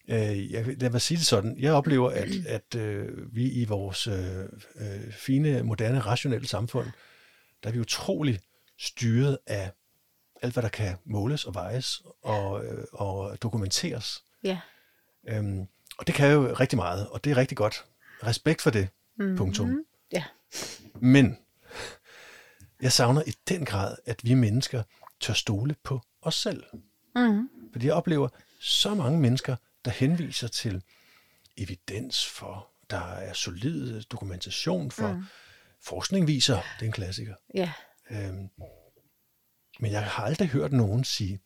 øh, jeg, lad mig sige det sådan, jeg oplever, at, at øh, vi i vores øh, øh, fine, moderne, rationelle samfund, der er vi utrolig styret af alt, hvad der kan måles og vejes og, øh, og dokumenteres. Ja. Øhm, og det kan jo rigtig meget, og det er rigtig godt. Respekt for det, Mm-hmm. punktum. Ja. Men jeg savner i den grad, at vi mennesker tør stole på os selv. Mm. Fordi jeg oplever så mange mennesker, der henviser til evidens for, der er solid dokumentation for, mm. forskning viser, det er en klassiker. Ja. Øhm, men jeg har aldrig hørt nogen sige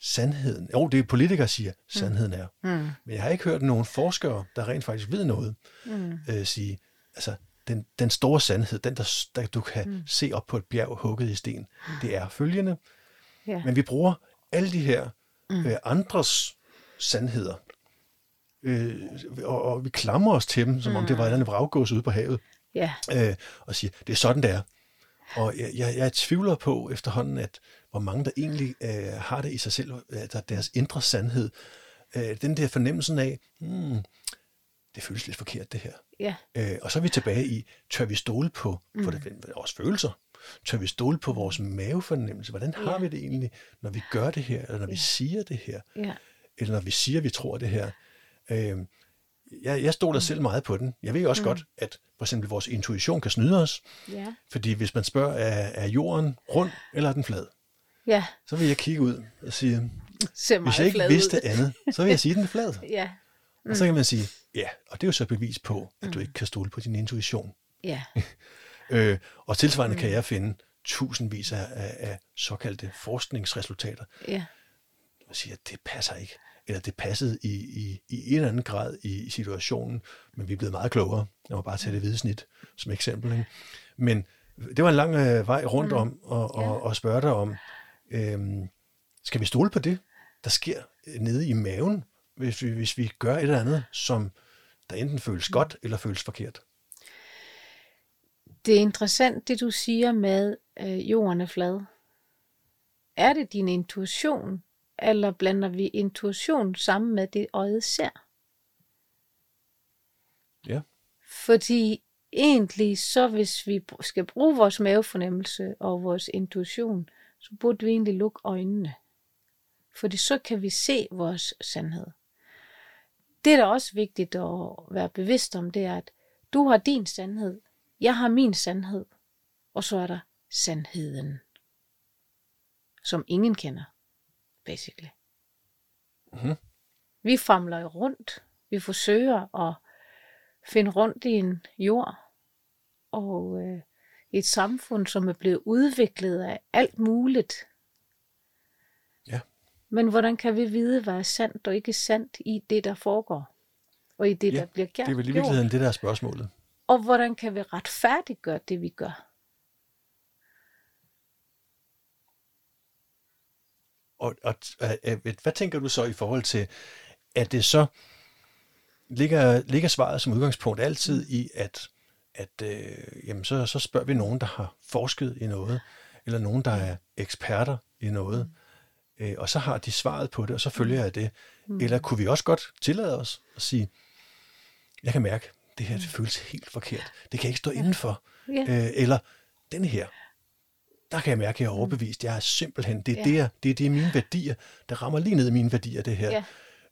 sandheden. Jo, det er politikere, siger, sandheden er. Mm. Men jeg har ikke hørt nogen forskere, der rent faktisk ved noget, Mm. øh, sige, altså den, den store sandhed, den der, der du kan mm. se op på et bjerg hugget i sten, det er følgende. Ja. Men vi bruger alle de her mm. øh, andres sandheder, øh, og, og vi klamrer os til dem, som mm. om det var et eller andet ude på havet, Ja. øh, og siger, det er sådan, det er. Og jeg, jeg, jeg tvivler på efterhånden, at hvor mange der egentlig øh, har det i sig selv, altså deres indre sandhed, øh, den der fornemmelsen af, hmm, det føles lidt forkert det her. Ja. Øh, og så er vi tilbage i, tør vi stole på for det, vores følelser? Tør vi stole på vores mavefornemmelse? Hvordan har Ja. vi det egentlig, når vi gør det her, eller når vi siger det her, Ja. eller når vi siger, vi tror det her? Øh, jeg, jeg stoler selv meget på den. Jeg ved også godt, at for eksempel vores intuition kan snyde os, Ja. fordi hvis man spørger, er, er jorden rund, eller er den flad? Ja. Så vil jeg kigge ud og sige, hvis jeg ikke vidste ud. andet, så vil jeg sige, at den er flad. Ja. Og så kan man sige, ja, og det er jo så bevis på, at du ikke kan stole på din intuition. Ja. Øh, og tilsvarende mm. kan jeg finde tusindvis af, af, af såkaldte forskningsresultater, Ja. og siger, at det passer ikke. Eller det passede i, i, i en eller anden grad i, i situationen, men vi er blevet meget klogere. Jeg må bare tage det hvide snit som eksempel. Ikke? Men det var en lang øh, vej rundt Mm. om og, og, og spørge dig om, øhm, skal vi stole på det, der sker øh, nede i maven, hvis vi, hvis vi gør et eller andet, som der enten føles godt eller føles forkert? Det er interessant, det du siger med, øh, jorden er flad. Er det din intuition, eller blander vi intuition sammen med det, øjet ser? Ja. Fordi egentlig, så hvis vi skal bruge vores mavefornemmelse og vores intuition, så burde vi egentlig lukke øjnene. Fordi så kan vi se vores sandhed. Det, er også vigtigt at være bevidst om, det er, at du har din sandhed, jeg har min sandhed, og så er der sandheden, som ingen kender, basically. Mhm. Vi famler jo rundt. Vi forsøger at finde rundt i en jord og øh, et samfund, som er blevet udviklet af alt muligt. Men hvordan kan vi vide, hvad er sandt og ikke sandt i det, der foregår? Og i det, Ja, der bliver gjort? Det er vel i virkeligheden det, der er spørgsmålet. Og hvordan kan vi retfærdiggøre det, vi gør? Og, og hvad tænker du så i forhold til, at det så, ligger, ligger svaret som udgangspunkt altid i, at, at øh, jamen så, så spørger vi nogen, der har forsket i noget, eller nogen, der er eksperter i noget, øh, og så har de svaret på det, og så følger jeg det. Mm. Eller kunne vi også godt tillade os at sige, jeg kan mærke, det her det føles helt forkert. Det kan jeg ikke stå ja. indenfor. Ja. Øh, eller den her, der kan jeg mærke, at jeg er overbevist. Jeg er simpelthen, det er, ja. det, det, det er mine værdier, der rammer lige ned i mine værdier, det her. Ja.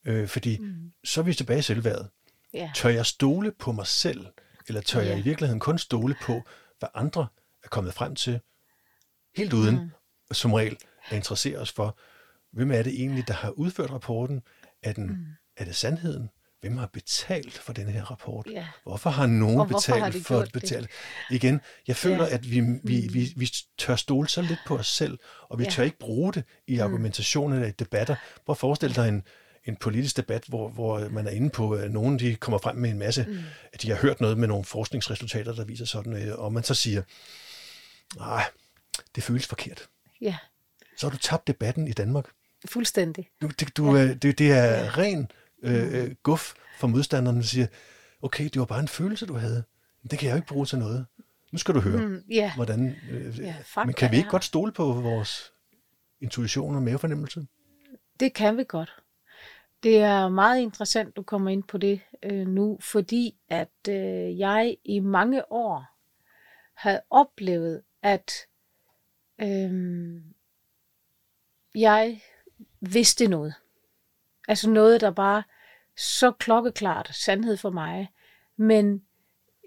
Øh, fordi mm. så er vi tilbage i selvværdet. Ja. Tør jeg stole på mig selv, eller tør ja. jeg i virkeligheden kun stole på, hvad andre er kommet frem til, helt uden mm. som regel at interessere os for, hvem er det egentlig, der har udført rapporten? Er, den, mm. er det sandheden? Hvem har betalt for den her rapport? Ja. Hvorfor har nogen betalt har for at betale? Det? Igen, jeg føler, ja. at vi, vi, vi, vi tør stole så lidt på os selv, og vi ja. tør ikke bruge det i mm. argumentationen eller i debatter. Prøv at forestille dig en, en politisk debat, hvor, hvor man er inde på, at nogen de kommer frem med en masse, mm. at de har hørt noget med nogle forskningsresultater, der viser sådan, og man så siger, nej, det føles forkert. Ja. Så har du tabt debatten i Danmark. Fuldstændig. Du, det, du, ja. det, det er ren øh, øh, guf for modstanderne, der siger, okay, det var bare en følelse, du havde. Det kan jeg jo ikke bruge til noget. Nu skal du høre, mm, yeah. hvordan... Øh, yeah, men kan vi ikke godt stole på vores intuition og mavefornemmelse? Det kan vi godt. Det er meget interessant, du kommer ind på det øh, nu, fordi at øh, jeg i mange år havde oplevet, at øh, jeg vidste noget. Altså noget, der bare så klokkeklart sandhed for mig. Men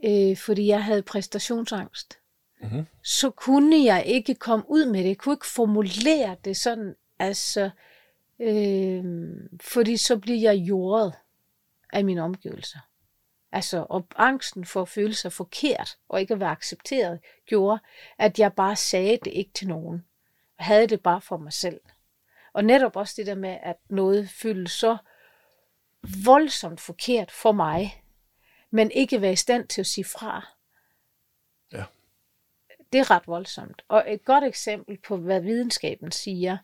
øh, fordi jeg havde præstationsangst, mm-hmm. så kunne jeg ikke komme ud med det. Jeg kunne ikke formulere det sådan, altså, øh, fordi så bliver jeg jordet af mine omgivelser. Altså, og angsten for at føle sig forkert og ikke at være accepteret, gjorde, at jeg bare sagde det ikke til nogen. Jeg havde det bare for mig selv. Og netop også det der med, at noget føles så voldsomt forkert for mig, men ikke være i stand til at sige fra. Ja. Det er ret voldsomt. Og et godt eksempel på, hvad videnskaben siger,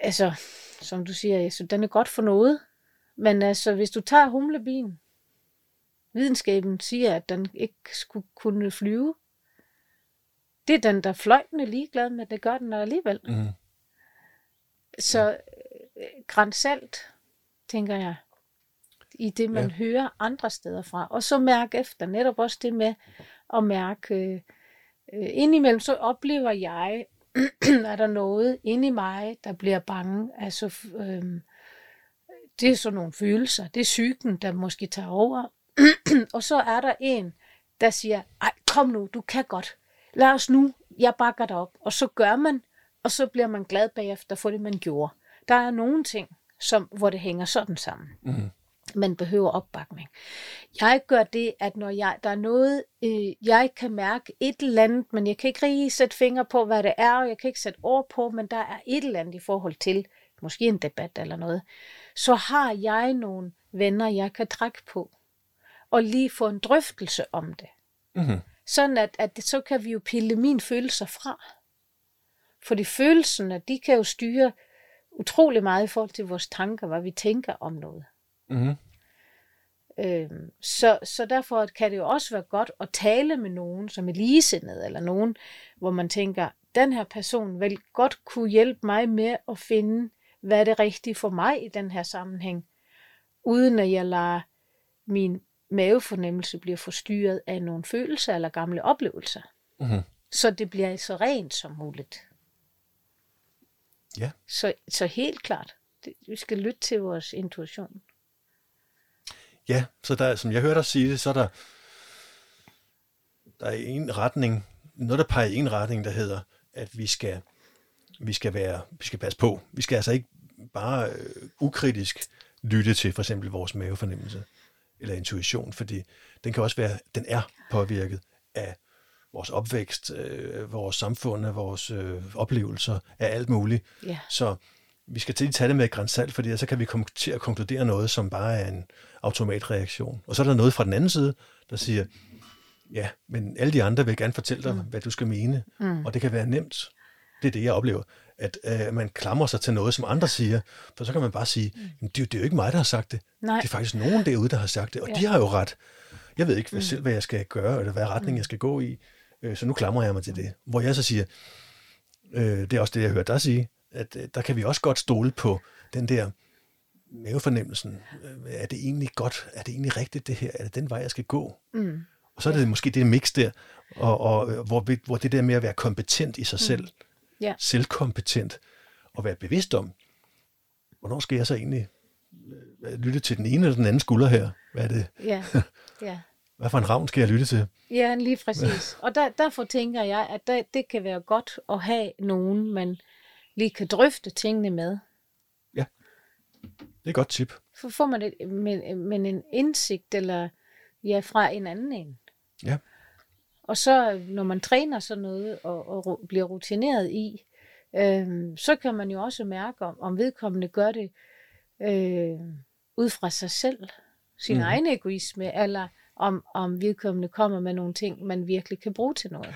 altså, som du siger, så den er godt for noget, men altså, hvis du tager humlebien, videnskaben siger, at den ikke skulle kunne flyve, det er den, der fløjtende ligeglad med, det gør den alligevel. Mm. Så øh, grænsalt, tænker jeg, i det, man ja. hører andre steder fra. Og så mærke efter, netop også det med at mærke, øh, indimellem så oplever jeg, er der noget inde i mig, der bliver bange. Altså, øh, det er sådan nogle følelser. Det er psyken, der måske tager over. og så er der en, der siger, ej, kom nu, du kan godt. Lad os nu, jeg bakker dig op. Og så gør man, og så bliver man glad bagefter for det, man gjorde. Der er nogle ting, som, hvor det hænger sådan sammen. Mm. Man behøver opbakning. Jeg gør det, at når jeg, der er noget, øh, jeg kan mærke et eller andet, men jeg kan ikke rigtig sætte fingre på, hvad det er, og jeg kan ikke sætte ord på, men der er et eller andet i forhold til, måske en debat eller noget, så har jeg nogle venner, jeg kan trække på, og lige få en drøftelse om det. Mm-hmm. Sådan at, at så kan vi jo pille mine følelser fra. Fordi følelserne, de kan jo styre utrolig meget i forhold til vores tanker, hvad vi tænker om noget. Mm-hmm. Øhm, så, så derfor kan det jo også være godt at tale med nogen, som er ligesindet, eller nogen, hvor man tænker, den her person vil godt kunne hjælpe mig med at finde, hvad er det rigtige for mig i den her sammenhæng, uden at jeg lader min mavefornemmelse blive forstyrret af nogle følelser eller gamle oplevelser. Mm-hmm. Så det bliver så rent som muligt. Ja. Så, så helt klart, det, vi skal lytte til vores intuition. Ja, så der, som jeg hørte dig sige det, så er der, der er en retning, noget der peger i en retning, der hedder, at vi skal, vi skal, være, vi skal passe på. Vi skal altså ikke bare øh, ukritisk lytte til for eksempel vores mavefornemmelse eller intuition, fordi den kan også være, den er påvirket af vores opvækst, øh, vores samfund, vores øh, oplevelser, af alt muligt. Ja. Så vi skal til at tage det med et grænsalt, fordi så kan vi komme til at konkludere noget, som bare er en automatreaktion. Og så er der noget fra den anden side, der siger, ja, men alle de andre vil gerne fortælle dig, mm. hvad du skal mene, mm. og det kan være nemt. Det er det, jeg oplever. at øh, man klamrer sig til noget, som andre siger. For så kan man bare sige, mm. det, det er jo ikke mig, der har sagt det. Nej. Det er faktisk nogen derude, der har sagt det, og ja. de har jo ret. Jeg ved ikke hvad, mm. selv, hvad jeg skal gøre, eller hvad retning mm. jeg skal gå i, øh, så nu klamrer jeg mig til det. Hvor jeg så siger, øh, det er også det, jeg hørte dig sige, at øh, der kan vi også godt stole på den der mavefornemmelsen. Øh, er det egentlig godt? Er det egentlig rigtigt, det her? Er det den vej, jeg skal gå? Mm. Og så er det ja. måske det mix der, og, og hvor, vi- hvor det der med at være kompetent i sig selv, Ja. selvkompetent, og være bevidst om, hvornår skal jeg så egentlig øh, lytte til den ene eller den anden skulder her? Hvad er det? Ja, ja. Hvad for en ravn skal jeg lytte til? Ja, lige præcis. Og der, derfor tænker jeg, at der, det kan være godt at have nogen, man lige kan drøfte tingene med. Det er et godt tip. Så får man et, men, men en indsigt eller ja, fra en anden en. Ja. Og så når man træner sådan noget og, og bliver rutineret i, øh, så kan man jo også mærke, om, om vedkommende gør det øh, ud fra sig selv, sin mm. egen egoisme, eller om, om vedkommende kommer med nogle ting, man virkelig kan bruge til noget.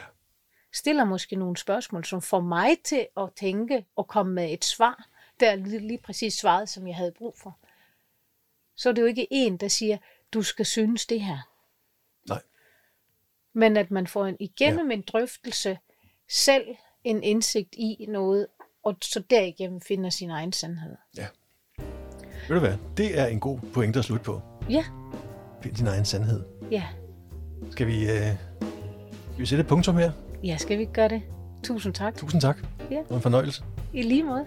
Stiller måske nogle spørgsmål, som får mig til at tænke og komme med et svar, der er lige, lige præcis svaret, som jeg havde brug for. Så er det jo ikke en, der siger, du skal synes det her. Nej. Men at man får en, igennem ja. en drøftelse selv en indsigt i noget, og så derigennem finder sin egen sandhed. Ved du hvad? Det er en god pointe at slutte på. Ja, din egen sandhed. ja. Skal vi, øh, skal vi sætte et punktum her? Ja, skal vi gøre det? Tusind tak. Tusind tak. Ja. Det var en fornøjelse. I lige måde.